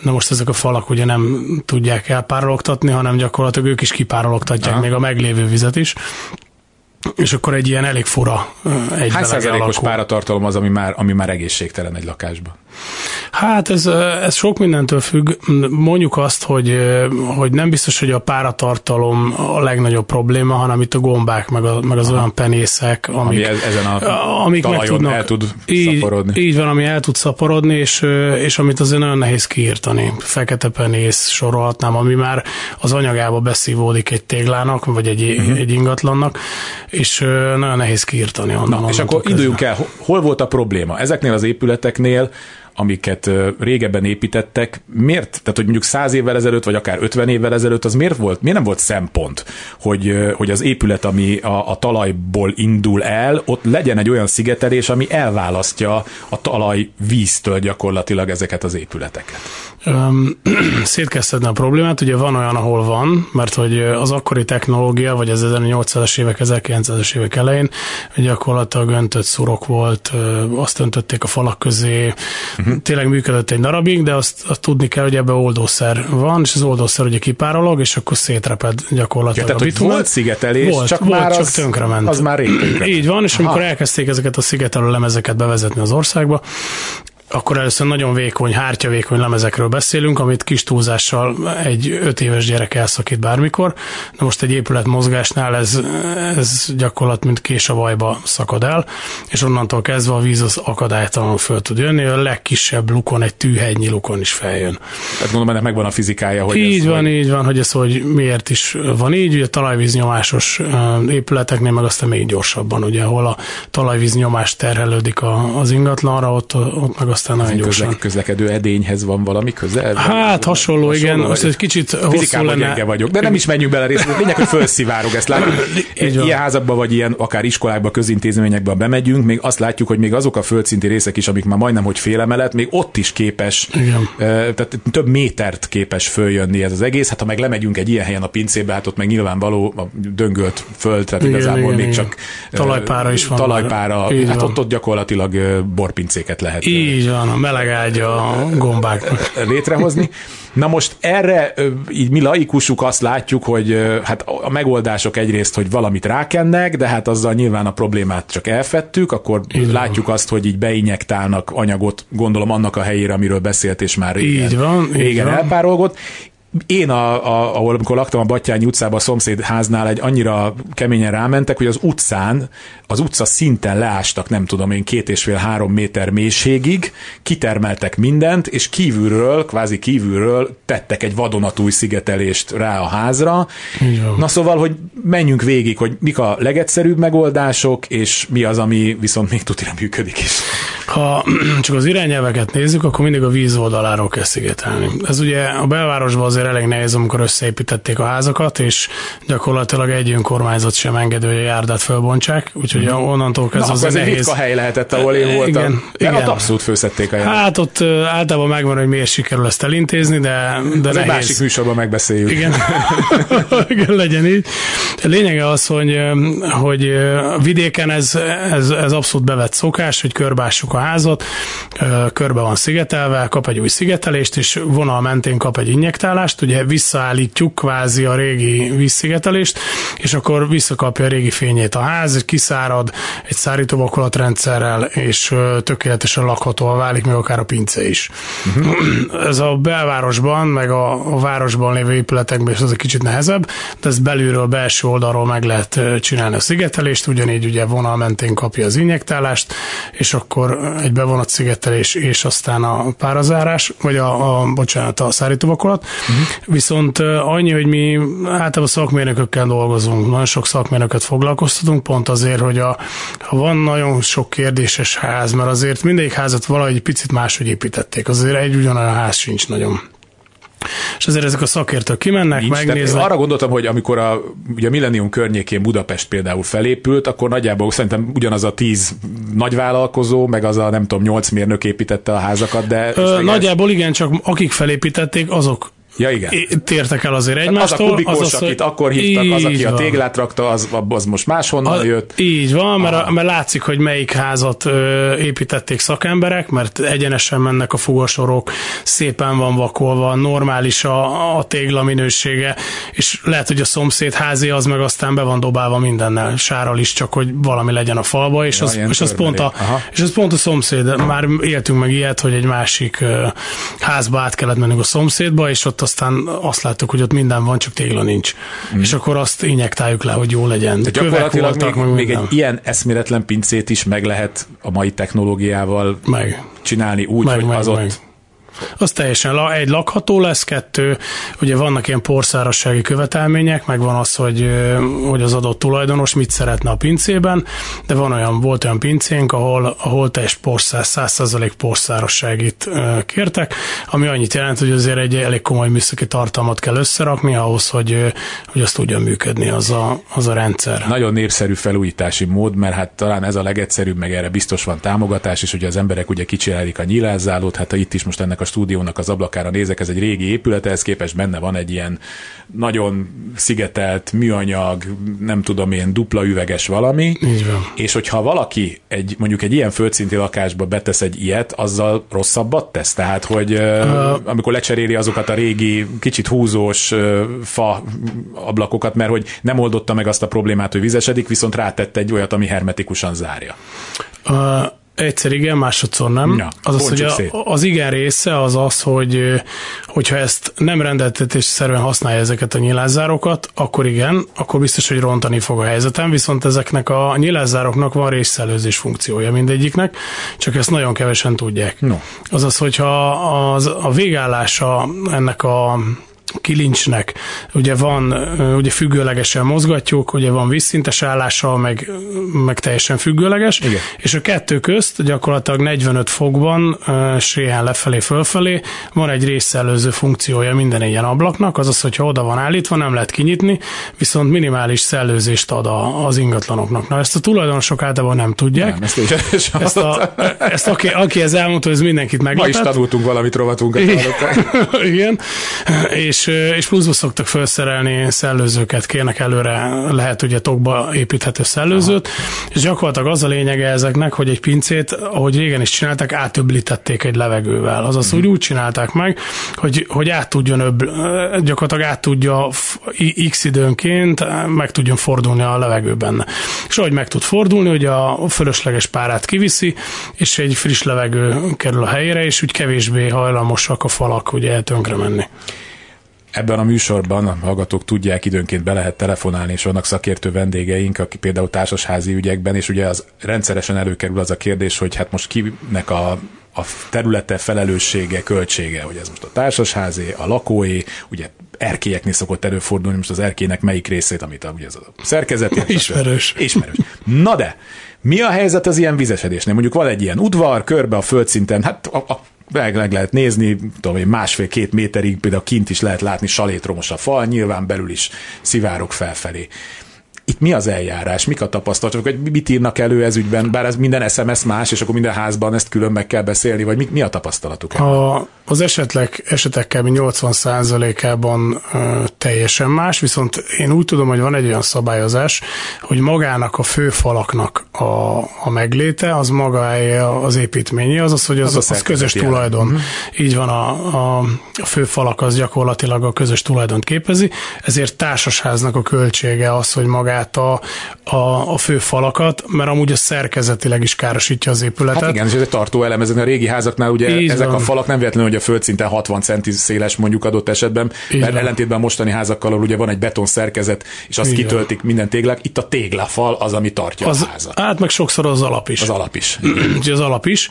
Na most ezek a falak ugye nem tudják elpárologtatni, hanem gyakorlatilag ők is kipárologtatják Aha. még a meglévő vizet is. És akkor egy ilyen elég fura egy Hány százalékos páratartalom az, ami már, ami már egészségtelen egy lakásban? Hát ez, ez sok mindentől függ. Mondjuk azt, hogy, hogy nem biztos, hogy a páratartalom a legnagyobb probléma, hanem itt a gombák, meg, a, meg az Aha. olyan penészek, amik, ami ezen a amik meg tudnak, el tud így, szaporodni. Így van, ami el tud szaporodni, és, és amit azért nagyon nehéz kiírtani. Fekete penész sorolhatnám, ami már az anyagába beszívódik egy téglának, vagy egy, uh-huh. egy ingatlannak, és nagyon nehéz kiírtani onnan. Na, és akkor induljunk el, hol volt a probléma? Ezeknél az épületeknél amiket régebben építettek, miért, tehát hogy mondjuk száz évvel ezelőtt, vagy akár 50 évvel ezelőtt, az miért volt, miért nem volt szempont, hogy, hogy az épület, ami a, a talajból indul el, ott legyen egy olyan szigetelés, ami elválasztja a talaj víztől gyakorlatilag ezeket az épületeket? Um, szét kell a problémát, ugye van olyan, ahol van, mert hogy az akkori technológia, vagy az 1800-as évek, 1900-as évek elején gyakorlatilag öntött szurok volt, azt öntötték a falak közé, uh-huh. Tényleg működött egy darabig, de azt, azt tudni kell, hogy ebbe oldószer van, és az oldószer ugye kipárolog, és akkor szétreped gyakorlatilag ja, tehát, a volt szigetelés, volt, csak volt, már csak az, tönkrement. Az már rég Így van, és Aha. amikor elkezdték ezeket a szigetelő lemezeket bevezetni az országba, akkor először nagyon vékony, hártyavékony lemezekről beszélünk, amit kis túlzással egy öt éves gyerek elszakít bármikor. Na most egy épület mozgásnál ez, ez gyakorlat, mint kés a vajba szakad el, és onnantól kezdve a víz az akadálytalanul föl tud jönni, a legkisebb lukon, egy tűhegynyi lukon is feljön. Tehát mondom, ennek megvan a fizikája, hogy Így ez van, hogy... így van, hogy ez hogy miért is van így, ugye a talajvíz nyomásos épületeknél meg aztán még gyorsabban, ugye ahol a talajvíz nyomás terhelődik az ingatlanra, ott, ott meg aztán nagyon gyorsan. Közlek, közlekedő edényhez van valami köze? Hát hasonló, hasonló igen. Most egy kicsit hosszú lenne. vagyok, de nem is menjünk bele részletekbe. Lényeg, hogy felszivárog ezt látjuk. Ilyen házakban, vagy ilyen akár iskolákba, közintézményekbe bemegyünk, még azt látjuk, hogy még azok a földszinti részek is, amik már majdnem, hogy félemelet, még ott is képes, igen. tehát több métert képes följönni ez az egész. Hát ha meg lemegyünk egy ilyen helyen a pincébe, hát ott meg nyilvánvaló a döngölt föld, tehát igen, igazából igen, még igen. csak talajpára is van. Talajpára, hát ott, ott gyakorlatilag borpincéket lehet. Így van, a meleg ágya a gombák. létrehozni. Na most erre így mi laikusuk azt látjuk, hogy hát a megoldások egyrészt, hogy valamit rákennek, de hát azzal nyilván a problémát csak elfettük, akkor így látjuk van. azt, hogy így beinjektálnak anyagot, gondolom annak a helyére, amiről beszélt, és már régen, így van, így régen van. elpárolgott, én, a, a, ahol amikor laktam a Battyányi utcában, a szomszédháznál egy annyira keményen rámentek, hogy az utcán, az utca szinten leástak, nem tudom én, két és fél három méter mélységig, kitermeltek mindent, és kívülről, kvázi kívülről tettek egy vadonatúj szigetelést rá a házra. Igen. Na szóval, hogy menjünk végig, hogy mik a legegyszerűbb megoldások, és mi az, ami viszont még tutira működik is. Ha (clears throat) csak az irányelveket nézzük, akkor mindig a víz oldaláról kell szigetelni. Ez ugye a belvárosban azért elég nehéz, amikor összeépítették a házakat, és gyakorlatilag egy önkormányzat sem engedő, hogy a járdát fölbontsák, úgyhogy mm. onnantól kezdve az, az egy nehéz. hely lehetett, ahol én voltam. Igen, de igen. ott abszolút főszették a járdát. Hát ott általában megvan, hogy miért sikerül ezt elintézni, de, de Ez nehéz. egy másik műsorban megbeszéljük. Igen, (laughs) igen legyen így. A lényege az, hogy, hogy vidéken ez, ez, ez abszolút bevett szokás, hogy körbássuk a házat, körbe van szigetelve, kap egy új szigetelést, és vonal mentén kap egy injektálást, ugye visszaállítjuk kvázi a régi vízszigetelést, és akkor visszakapja a régi fényét a ház, kiszárad egy szárítóvakolat és tökéletesen lakhatóvá válik, még akár a pince is. Uh-huh. Ez a belvárosban, meg a, a városban lévő épületekben is az egy kicsit nehezebb, de ez belülről, belső oldalról meg lehet csinálni a szigetelést, ugyanígy ugye vonal mentén kapja az injektálást, és akkor egy bevonat szigetelés, és aztán a párazárás, vagy a, a bocsánat, a szárítóvakolat. Uh-huh. Viszont annyi, hogy mi általában szakmérnökökkel dolgozunk, nagyon sok szakmérnököt foglalkoztatunk, pont azért, hogy a, ha van nagyon sok kérdéses ház, mert azért mindegyik házat valahogy picit máshogy építették, azért egy ugyanolyan ház sincs nagyon. És ezért ezek a szakértők kimennek, Nincs, megnéznek. Arra gondoltam, hogy amikor a, ugye a Millennium környékén Budapest például felépült, akkor nagyjából szerintem ugyanaz a tíz nagyvállalkozó, meg az a nem tudom, nyolc mérnök építette a házakat, de... Ö, nagyjából igen, csak akik felépítették, azok Ja, igen. Tértek el azért egymástól. Az a kubikós, az, az akit akkor hívtak, az, aki van. a téglát rakta, az, az most máshonnan a, jött. Így van, mert, a, mert látszik, hogy melyik házat ö, építették szakemberek, mert egyenesen mennek a fugasorok, szépen van vakolva, normális a, a tégla minősége, és lehet, hogy a szomszéd házi az meg aztán be van dobálva mindennel, sárral is, csak hogy valami legyen a falba, és, ja, az, és, az, pont a, és az pont a szomszéd. Már éltünk meg ilyet, hogy egy másik ö, házba át kellett mennünk a szomszédba, és ott aztán azt láttuk, hogy ott minden van, csak tégla nincs. Mm. És akkor azt injektáljuk le, hogy jó legyen. De gyakorlatilag voltak, még, még egy ilyen eszméletlen pincét is meg lehet a mai technológiával meg. csinálni úgy, meg, hogy meg, az meg. ott az teljesen egy lakható lesz, kettő, ugye vannak ilyen porszárassági követelmények, meg van az, hogy, hogy az adott tulajdonos mit szeretne a pincében, de van olyan, volt olyan pincénk, ahol, ahol teljes porszár, 100% porszárasságit kértek, ami annyit jelent, hogy azért egy elég komoly műszaki tartalmat kell összerakni ahhoz, hogy, hogy azt tudjon működni az a, az a rendszer. Nagyon népszerű felújítási mód, mert hát talán ez a legegyszerűbb, meg erre biztos van támogatás, és hogy az emberek ugye kicsinálik a nyilázzálót, hát itt is most ennek a stúdiónak az ablakára nézek, ez egy régi épület, ehhez képest benne van egy ilyen nagyon szigetelt műanyag, nem tudom én, dupla üveges valami. Így van. És hogyha valaki egy, mondjuk egy ilyen földszinti lakásba betesz egy ilyet, azzal rosszabbat tesz? Tehát, hogy uh, amikor lecseréli azokat a régi, kicsit húzós uh, fa ablakokat, mert hogy nem oldotta meg azt a problémát, hogy vizesedik, viszont rátette egy olyat, ami hermetikusan zárja. Uh, Egyszer igen, másodszor nem. Ja, az az, hogy a, az igen része az az, hogy hogyha ezt nem rendeltetésszerűen használja ezeket a nyilázárokat, akkor igen, akkor biztos, hogy rontani fog a helyzetem, viszont ezeknek a nyilázároknak van részszelőzés funkciója mindegyiknek, csak ezt nagyon kevesen tudják. No. Azaz, hogyha az, a végállása ennek a kilincsnek, ugye van, ugye függőlegesen mozgatjuk, ugye van vízszintes állása, meg, meg teljesen függőleges, Igen. és a kettő közt gyakorlatilag 45 fokban séhen lefelé, fölfelé van egy részszelőző funkciója minden ilyen ablaknak, azaz, hogyha oda van állítva, nem lehet kinyitni, viszont minimális szellőzést ad a, az ingatlanoknak. Na ezt a tulajdonosok általában nem tudják. Nem, ezt, is, ezt, a, ezt aki, aki ez elmondta, ez mindenkit meglepett. Ma is tanultunk valamit rovatunkat. Igen, (laughs) és és, és pluszba szoktak felszerelni szellőzőket, kérnek előre, lehet ugye tokba építhető szellőzőt, Aha. és gyakorlatilag az a lényege ezeknek, hogy egy pincét, ahogy régen is csinálták, átöblítették egy levegővel. Azaz uh-huh. úgy úgy csinálták meg, hogy, hogy át tudjon öbl, gyakorlatilag át tudja x időnként meg tudjon fordulni a levegőben. És ahogy meg tud fordulni, hogy a fölösleges párát kiviszi, és egy friss levegő kerül a helyére, és úgy kevésbé hajlamosak a falak ugye tönkre menni. Ebben a műsorban a hallgatók tudják, időnként be lehet telefonálni, és vannak szakértő vendégeink, aki például társasházi ügyekben, és ugye az rendszeresen előkerül az a kérdés, hogy hát most kinek a a területe, felelőssége, költsége, hogy ez most a társasházé, a lakóé, ugye erkélyeknél szokott előfordulni, most az erkének melyik részét, amit a, ugye ez a szerkezet. Ismerős. Ismerős. Na de, mi a helyzet az ilyen vizesedésnél? Mondjuk van egy ilyen udvar, körbe a földszinten, hát a, a meg, meg lehet nézni, tudom másfél-két méterig, például kint is lehet látni salétromos a fal, nyilván belül is szivárok felfelé itt mi az eljárás, mik a tapasztalatok, hogy mit írnak elő ez ügyben, bár ez minden SMS más, és akkor minden házban ezt külön meg kell beszélni, vagy mi, mi a tapasztalatuk? A, az esetleg, esetek kb. 80%-ában ö, teljesen más, viszont én úgy tudom, hogy van egy olyan szabályozás, hogy magának a főfalaknak a, a megléte, az maga az építményi, azaz, hogy az, az, az közös tulajdon. Uh-huh. Így van, a, a, a főfalak az gyakorlatilag a közös tulajdont képezi, ezért társasháznak a költsége az, hogy magát át a, a, a fő falakat, mert amúgy a szerkezetileg is károsítja az épületet. Hát igen, és ez egy tartó elem, ezen a régi házaknál ugye Így ezek van. a falak nem véletlenül, hogy a földszinten 60 centi széles mondjuk adott esetben, Így mert van. ellentétben a mostani házakkal ugye van egy beton szerkezet, és azt Így kitöltik van. minden téglák. Itt a téglafal az, ami tartja az, a házat. Hát meg sokszor az alap is. Az alap is. (clears throat) az alap is,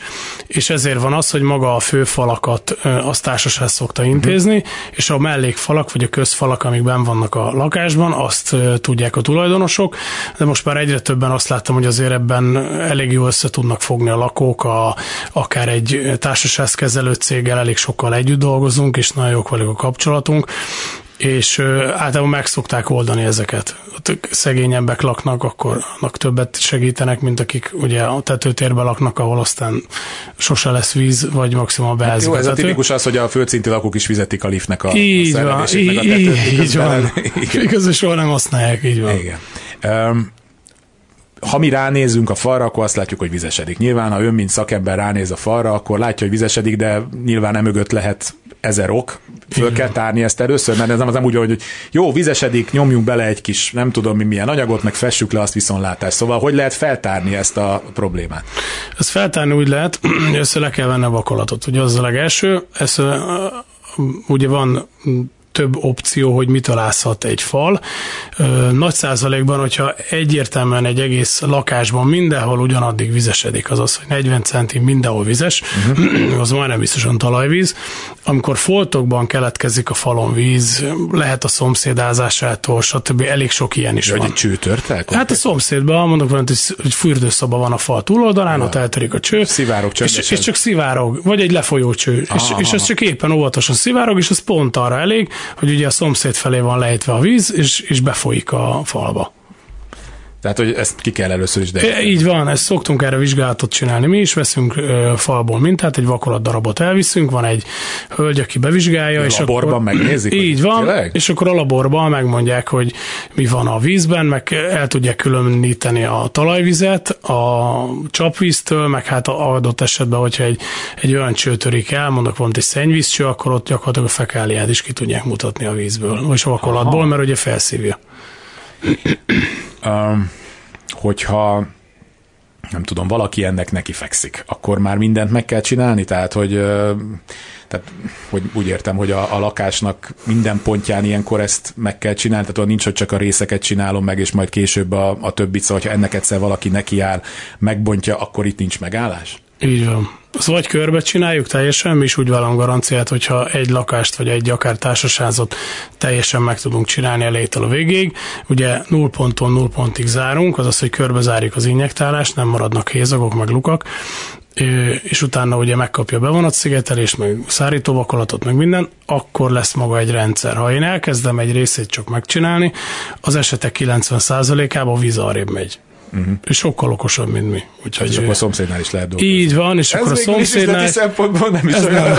és ezért van az, hogy maga a főfalakat azt társaság szokta intézni, uh-huh. és a mellékfalak, vagy a közfalak, amik benn vannak a lakásban, azt tudják a tulajdon tulajdonosok, de most már egyre többen azt láttam, hogy azért ebben elég jól össze tudnak fogni a lakók, a, akár egy társaságkezelő céggel elég sokkal együtt dolgozunk, és nagyon jók vagyok a kapcsolatunk, és általában meg szokták oldani ezeket. Ott szegényebbek laknak, akkor annak többet segítenek, mint akik ugye a tetőtérben laknak, ahol aztán sose lesz víz, vagy maximum a beház. Hát jó, ez a tipikus az, hogy a földszinti lakók is fizetik a liftnek a, így a van, így, meg a tetőt. Így van. (laughs) Igaz, soha nem használják, így van. Igen. Um, ha mi ránézünk a falra, akkor azt látjuk, hogy vizesedik. Nyilván, ha ön, mint szakember ránéz a falra, akkor látja, hogy vizesedik, de nyilván nem mögött lehet ezer ok, föl kell tárni ezt először, mert ez nem, az nem úgy, hogy jó, vizesedik, nyomjunk bele egy kis, nem tudom mi milyen anyagot, meg fessük le azt viszontlátás. Szóval hogy lehet feltárni ezt a problémát? Ezt feltárni úgy lehet, hogy (clears throat) össze le kell venni a vakolatot. Ugye az a legelső, ez ugye van több opció, hogy mit alázhat egy fal. Nagy százalékban, hogyha egyértelműen egy egész lakásban mindenhol ugyanaddig vizesedik, azaz, hogy 40 centi mindenhol vizes, uh-huh. (clears throat) az majdnem biztosan talajvíz. Amikor foltokban keletkezik a falon víz, lehet a szomszédázásától, stb. elég sok ilyen is Vagy van. egy csőtörtel? Hát a szomszédban, mondok valamit, hogy fürdőszoba van a fal túloldalán, ja. ott elterik a cső. Szivárog és, és, csak szivárog, vagy egy lefolyó cső. Aha, és, és ez csak éppen óvatosan szivárog, és ez pont arra elég, hogy ugye a szomszéd felé van lejtve a víz, és, és befolyik a falba. Tehát, hogy ezt ki kell először is de. Így van, ezt szoktunk erre vizsgálatot csinálni. Mi is veszünk ö, falból mintát, egy vakolat darabot elviszünk, van egy hölgy, aki bevizsgálja. A és laborban akkor, megnézik? Így van, tényleg? és akkor a laborban megmondják, hogy mi van a vízben, meg el tudják különíteni a talajvizet a csapvíztől, meg hát a adott esetben, hogyha egy, egy olyan cső törik el, mondok van egy szennyvízcső, akkor ott gyakorlatilag a fekáliát is ki tudják mutatni a vízből, vagy a vakolatból, mert ugye felszívja (coughs) hogyha nem tudom, valaki ennek neki fekszik, akkor már mindent meg kell csinálni, tehát hogy, tehát, hogy úgy értem, hogy a, a lakásnak minden pontján ilyenkor ezt meg kell csinálni, tehát nincs, hogy csak a részeket csinálom meg, és majd később a, a többit, szóval ha ennek egyszer valaki nekiáll, megbontja, akkor itt nincs megállás? Így van. Azt vagy körbe csináljuk teljesen, mi is úgy vállalom garanciát, hogyha egy lakást vagy egy akár társasházat teljesen meg tudunk csinálni elétől a végéig. Ugye 0 ponton 0 pontig zárunk, azaz, hogy körbe zárjuk az injektálást, nem maradnak hézagok, meg lukak, és utána ugye megkapja a bevonatszigetelést, meg szárítóvakolatot, meg minden, akkor lesz maga egy rendszer. Ha én elkezdem egy részét csak megcsinálni, az esetek 90%-ában a víz arrébb megy. Uh-huh. És sokkal okosabb, mint mi. Úgyhogy és akkor a szomszédnál is lehet dolgozni. Így van, és ez akkor a szomszédnál... Ez szempontból nem is olyan.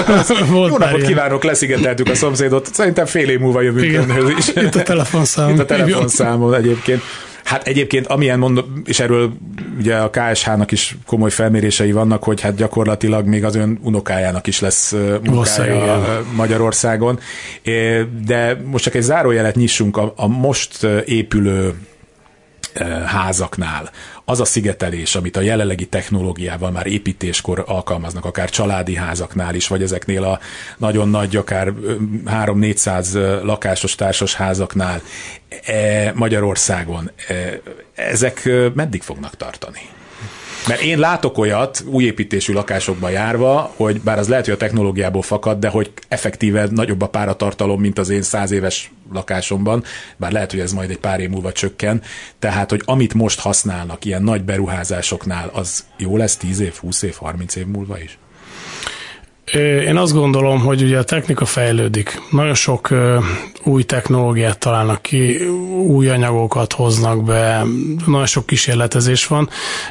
(laughs) Jó napot kívánok, leszigeteltük a szomszédot. Szerintem fél év múlva jövünk Igen. is. (laughs) Itt a telefonszám. Itt a telefonszámon egyébként. Hát egyébként, amilyen mondom, és erről ugye a KSH-nak is komoly felmérései vannak, hogy hát gyakorlatilag még az ön unokájának is lesz munkája Magyarországon. De most csak egy zárójelet nyissunk a, a most épülő házaknál az a szigetelés, amit a jelenlegi technológiával már építéskor alkalmaznak, akár családi házaknál is, vagy ezeknél a nagyon nagy, akár 3-400 lakásos társas házaknál Magyarországon, ezek meddig fognak tartani? Mert én látok olyat újépítésű lakásokban járva, hogy bár az lehet, hogy a technológiából fakad, de hogy effektíve nagyobb a páratartalom, mint az én száz éves lakásomban, bár lehet, hogy ez majd egy pár év múlva csökken. Tehát, hogy amit most használnak ilyen nagy beruházásoknál, az jó lesz 10 év, 20 év, 30 év múlva is? Én azt gondolom, hogy ugye a technika fejlődik. Nagyon sok új technológiát találnak ki, új anyagokat hoznak be, nagyon sok kísérletezés van.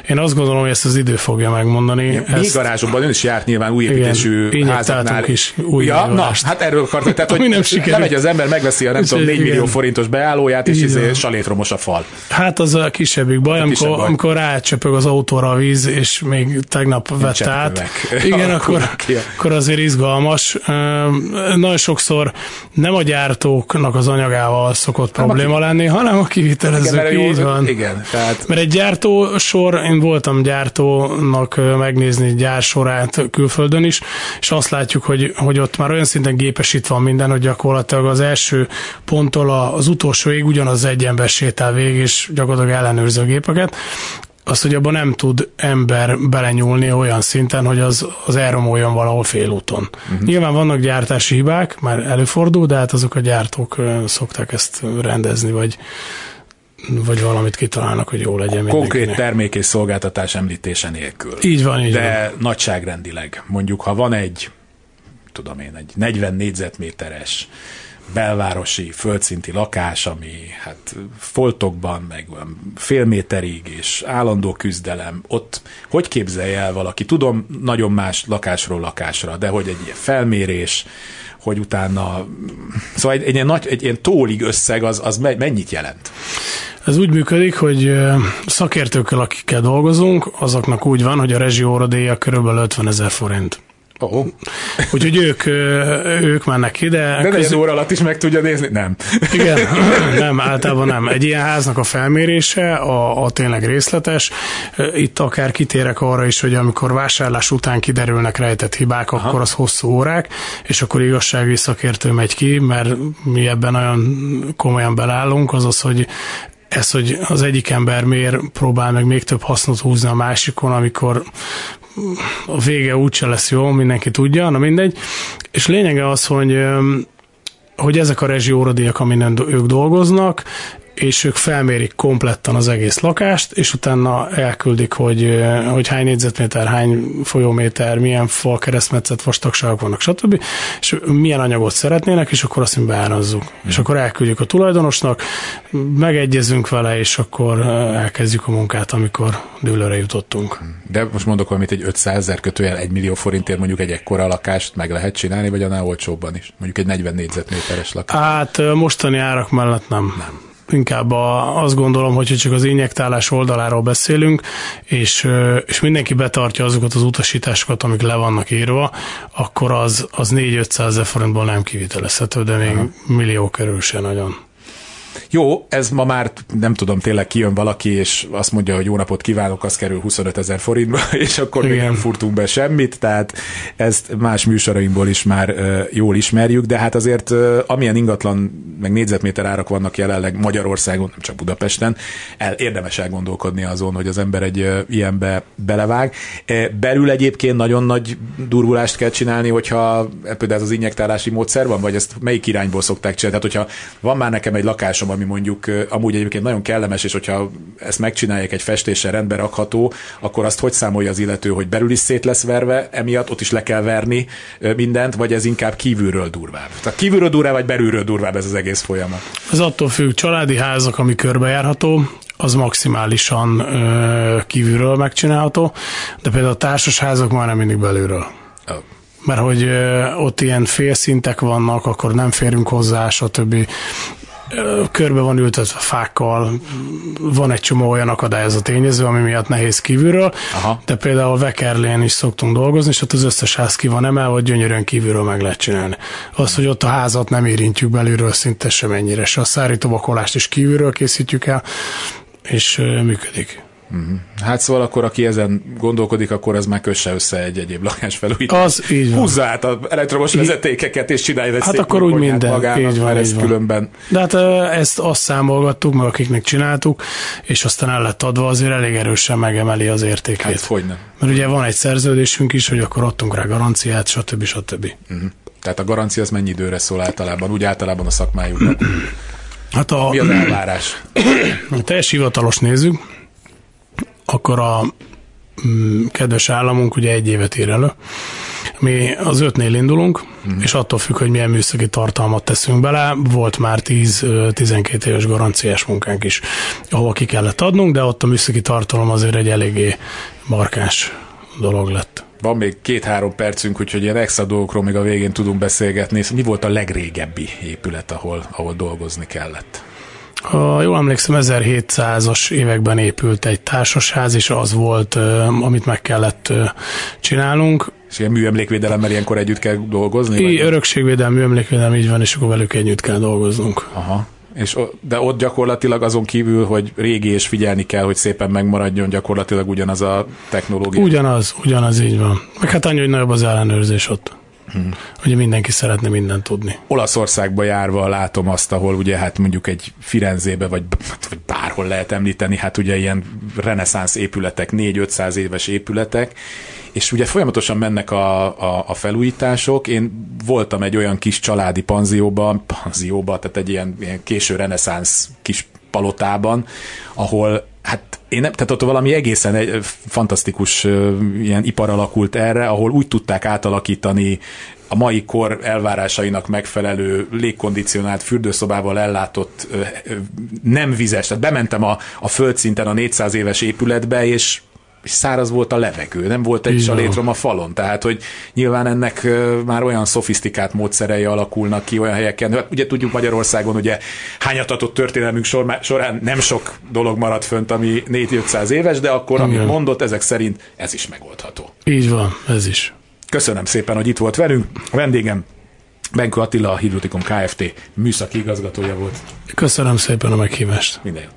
Én azt gondolom, hogy ezt az idő fogja megmondani. Mi ezt... garázsokban ön is járt nyilván új építésű igen, házaknál. is új ja, na, hát erről akartam, tehát (laughs) hogy nem lemegy az ember, megveszi a nem tudom, 4 millió forintos beállóját, és izé salétromos a fal. Hát az a kisebbik baj, a amikor, baj. amikor rácsöpög az autóra a víz, és még tegnap vett át. Igen, (laughs) akkor, akkor azért izgalmas. Nagyon sokszor nem a gyártóknak az anyagával szokott nem probléma aki... lenni, hanem a kivitelezők. Igen, így van. Igen, tehát... Mert egy gyártósor, én voltam gyártónak megnézni gyársorát külföldön is, és azt látjuk, hogy, hogy ott már olyan szinten gépesítve van minden, hogy gyakorlatilag az első ponttól az utolsóig ugyanaz egy ember sétál végig, és gyakorlatilag ellenőrzi a gépeket azt, hogy abban nem tud ember belenyúlni olyan szinten, hogy az, az elromoljon valahol félúton. Uh-huh. Nyilván vannak gyártási hibák, már előfordul, de hát azok a gyártók szokták ezt rendezni, vagy vagy valamit kitalálnak, hogy jó legyen Konkrét termék és szolgáltatás említése nélkül. Így van, így De van. nagyságrendileg, mondjuk ha van egy, tudom én, egy 40 négyzetméteres belvárosi földszinti lakás, ami hát foltokban, meg fél méterig, és állandó küzdelem, ott hogy képzelje el valaki? Tudom, nagyon más lakásról lakásra, de hogy egy ilyen felmérés, hogy utána, szóval egy, egy, ilyen, nagy, egy ilyen tólig összeg, az, az mennyit jelent? Ez úgy működik, hogy szakértőkkel, akikkel dolgozunk, azoknak úgy van, hogy a rezsióradéja körülbelül 50 ezer forint. Oh. Úgyhogy ők, ők mennek ide. De közül... óra alatt is meg tudja nézni? Nem. Igen, nem, általában nem. Egy ilyen háznak a felmérése, a, a tényleg részletes. Itt akár kitérek arra is, hogy amikor vásárlás után kiderülnek rejtett hibák, Aha. akkor az hosszú órák, és akkor igazsági szakértő megy ki, mert mi ebben nagyon komolyan belállunk, az az, hogy ez, hogy az egyik ember miért próbál meg még több hasznot húzni a másikon, amikor a vége úgyse lesz jó, mindenki tudja, na mindegy. És lényege az, hogy hogy ezek a rezsióradíjak, amin ők dolgoznak, és ők felmérik kompletten az egész lakást, és utána elküldik, hogy, hogy hány négyzetméter, hány folyóméter, milyen fal, keresztmetszet, vastagságok vannak, stb. És milyen anyagot szeretnének, és akkor azt mi beárazzuk. Mm. És akkor elküldjük a tulajdonosnak, megegyezünk vele, és akkor elkezdjük a munkát, amikor dőlőre jutottunk. De most mondok valamit, egy 500 ezer kötőjel 1 millió forintért mondjuk egy ekkora lakást meg lehet csinálni, vagy annál olcsóbban is? Mondjuk egy 40 négyzetméteres lakás. Hát mostani árak mellett nem. Nem inkább a, azt gondolom, hogy csak az injektálás oldaláról beszélünk, és, és mindenki betartja azokat az utasításokat, amik le vannak írva, akkor az, az 4-500 ezer forintból nem kivitelezhető, de még Aha. millió körül se nagyon. Jó, ez ma már nem tudom, tényleg kijön valaki, és azt mondja, hogy jó napot kívánok, az kerül 25 ezer forintba, (laughs) és akkor Igen. még nem furtunk be semmit, tehát ezt más műsorainkból is már jól ismerjük, de hát azért amilyen ingatlan, meg négyzetméter árak vannak jelenleg Magyarországon, nem csak Budapesten, el, érdemes elgondolkodni azon, hogy az ember egy ilyenbe belevág. Belül egyébként nagyon nagy durvulást kell csinálni, hogyha például ez az injektálási módszer van, vagy ezt melyik irányból szokták csinálni? Tehát, hogyha van már nekem egy lakásom, ami mondjuk amúgy egyébként nagyon kellemes, és hogyha ezt megcsinálják egy festéssel rendbe rakható, akkor azt hogy számolja az illető, hogy belül is szét lesz verve, emiatt ott is le kell verni mindent, vagy ez inkább kívülről durvább? Tehát kívülről durvább, vagy belülről durvább ez az egész folyamat? Ez attól függ, családi házak, ami körbejárható, az maximálisan ö, kívülről megcsinálható, de például a társasházak már nem mindig belülről. Oh mert hogy ott ilyen félszintek vannak, akkor nem férünk hozzá, stb körbe van ültetve fákkal, van egy csomó olyan akadályozó tényező, ami miatt nehéz kívülről, Aha. de például Vekerlén is szoktunk dolgozni, és ott az összes ház ki van emelve, hogy gyönyörűen kívülről meg lehet csinálni. Az, hogy ott a házat nem érintjük belülről szinte semennyire, se a szárítóbakolást is kívülről készítjük el, és működik. Uh-huh. Hát szóval akkor, aki ezen gondolkodik, akkor ez már kösse össze egy egyéb lakásfelújítás. Az így van. Húzza át az elektromos vezetékeket, és csinálja egy Hát akkor úgy minden. magának, így van, mert így ez van. különben De hát ezt azt számolgattuk, meg akiknek csináltuk, és aztán el lett adva, azért elég erősen megemeli az értékét. Hát hogy nem. Mert ugye van egy szerződésünk is, hogy akkor adtunk rá garanciát, stb. stb. Uh-huh. Tehát a garancia az mennyi időre szól általában, úgy általában a szakmájuknak. Hát a, Mi az elvárás? ha teljes hivatalos nézzük, akkor a mm, kedves államunk ugye egy évet ír elő. Mi az ötnél indulunk, mm. és attól függ, hogy milyen műszaki tartalmat teszünk bele, volt már 10-12 éves garanciás munkánk is, ahova ki kellett adnunk, de ott a műszaki tartalom azért egy eléggé markáns dolog lett. Van még két-három percünk, úgyhogy ilyen extra dolgokról még a végén tudunk beszélgetni. Mi volt a legrégebbi épület, ahol, ahol dolgozni kellett? Ha jól emlékszem, 1700-as években épült egy társasház, és az volt, amit meg kellett csinálnunk. És ilyen műemlékvédelemmel ilyenkor együtt kell dolgozni? Vagy? örökségvédelmi, emlékvédelmi, így van, és akkor velük együtt kell dolgoznunk. Aha. És, de ott gyakorlatilag azon kívül, hogy régi és figyelni kell, hogy szépen megmaradjon, gyakorlatilag ugyanaz a technológia. Ugyanaz, ugyanaz így van. Meg hát annyi, hogy nagyobb az ellenőrzés ott. Hmm. Ugye mindenki szeretne mindent tudni. Olaszországba járva látom azt, ahol ugye hát mondjuk egy Firenzébe, vagy, vagy bárhol lehet említeni, hát ugye ilyen reneszánsz épületek, 4-500 éves épületek, és ugye folyamatosan mennek a, a, a felújítások. Én voltam egy olyan kis családi panzióban, panzióban, tehát egy ilyen, ilyen késő reneszánsz kis palotában, ahol hát én nem, tehát ott valami egészen egy fantasztikus ilyen ipar alakult erre, ahol úgy tudták átalakítani a mai kor elvárásainak megfelelő légkondicionált fürdőszobával ellátott nem vizes. Tehát bementem a, a földszinten a 400 éves épületbe, és és száraz volt a levegő, nem volt egy salétrom a falon, tehát hogy nyilván ennek már olyan szofisztikált módszerei alakulnak ki olyan helyeken. Hát ugye tudjuk Magyarországon, ugye hányatatott történelmünk sor, során nem sok dolog maradt fönt, ami 4-500 éves, de akkor, amit Igen. mondott, ezek szerint ez is megoldható. Így van, ez is. Köszönöm szépen, hogy itt volt velünk. A vendégem Benkő Attila, a Hidrotikum Kft. műszaki igazgatója volt. Köszönöm szépen a meghívást. Minden jót.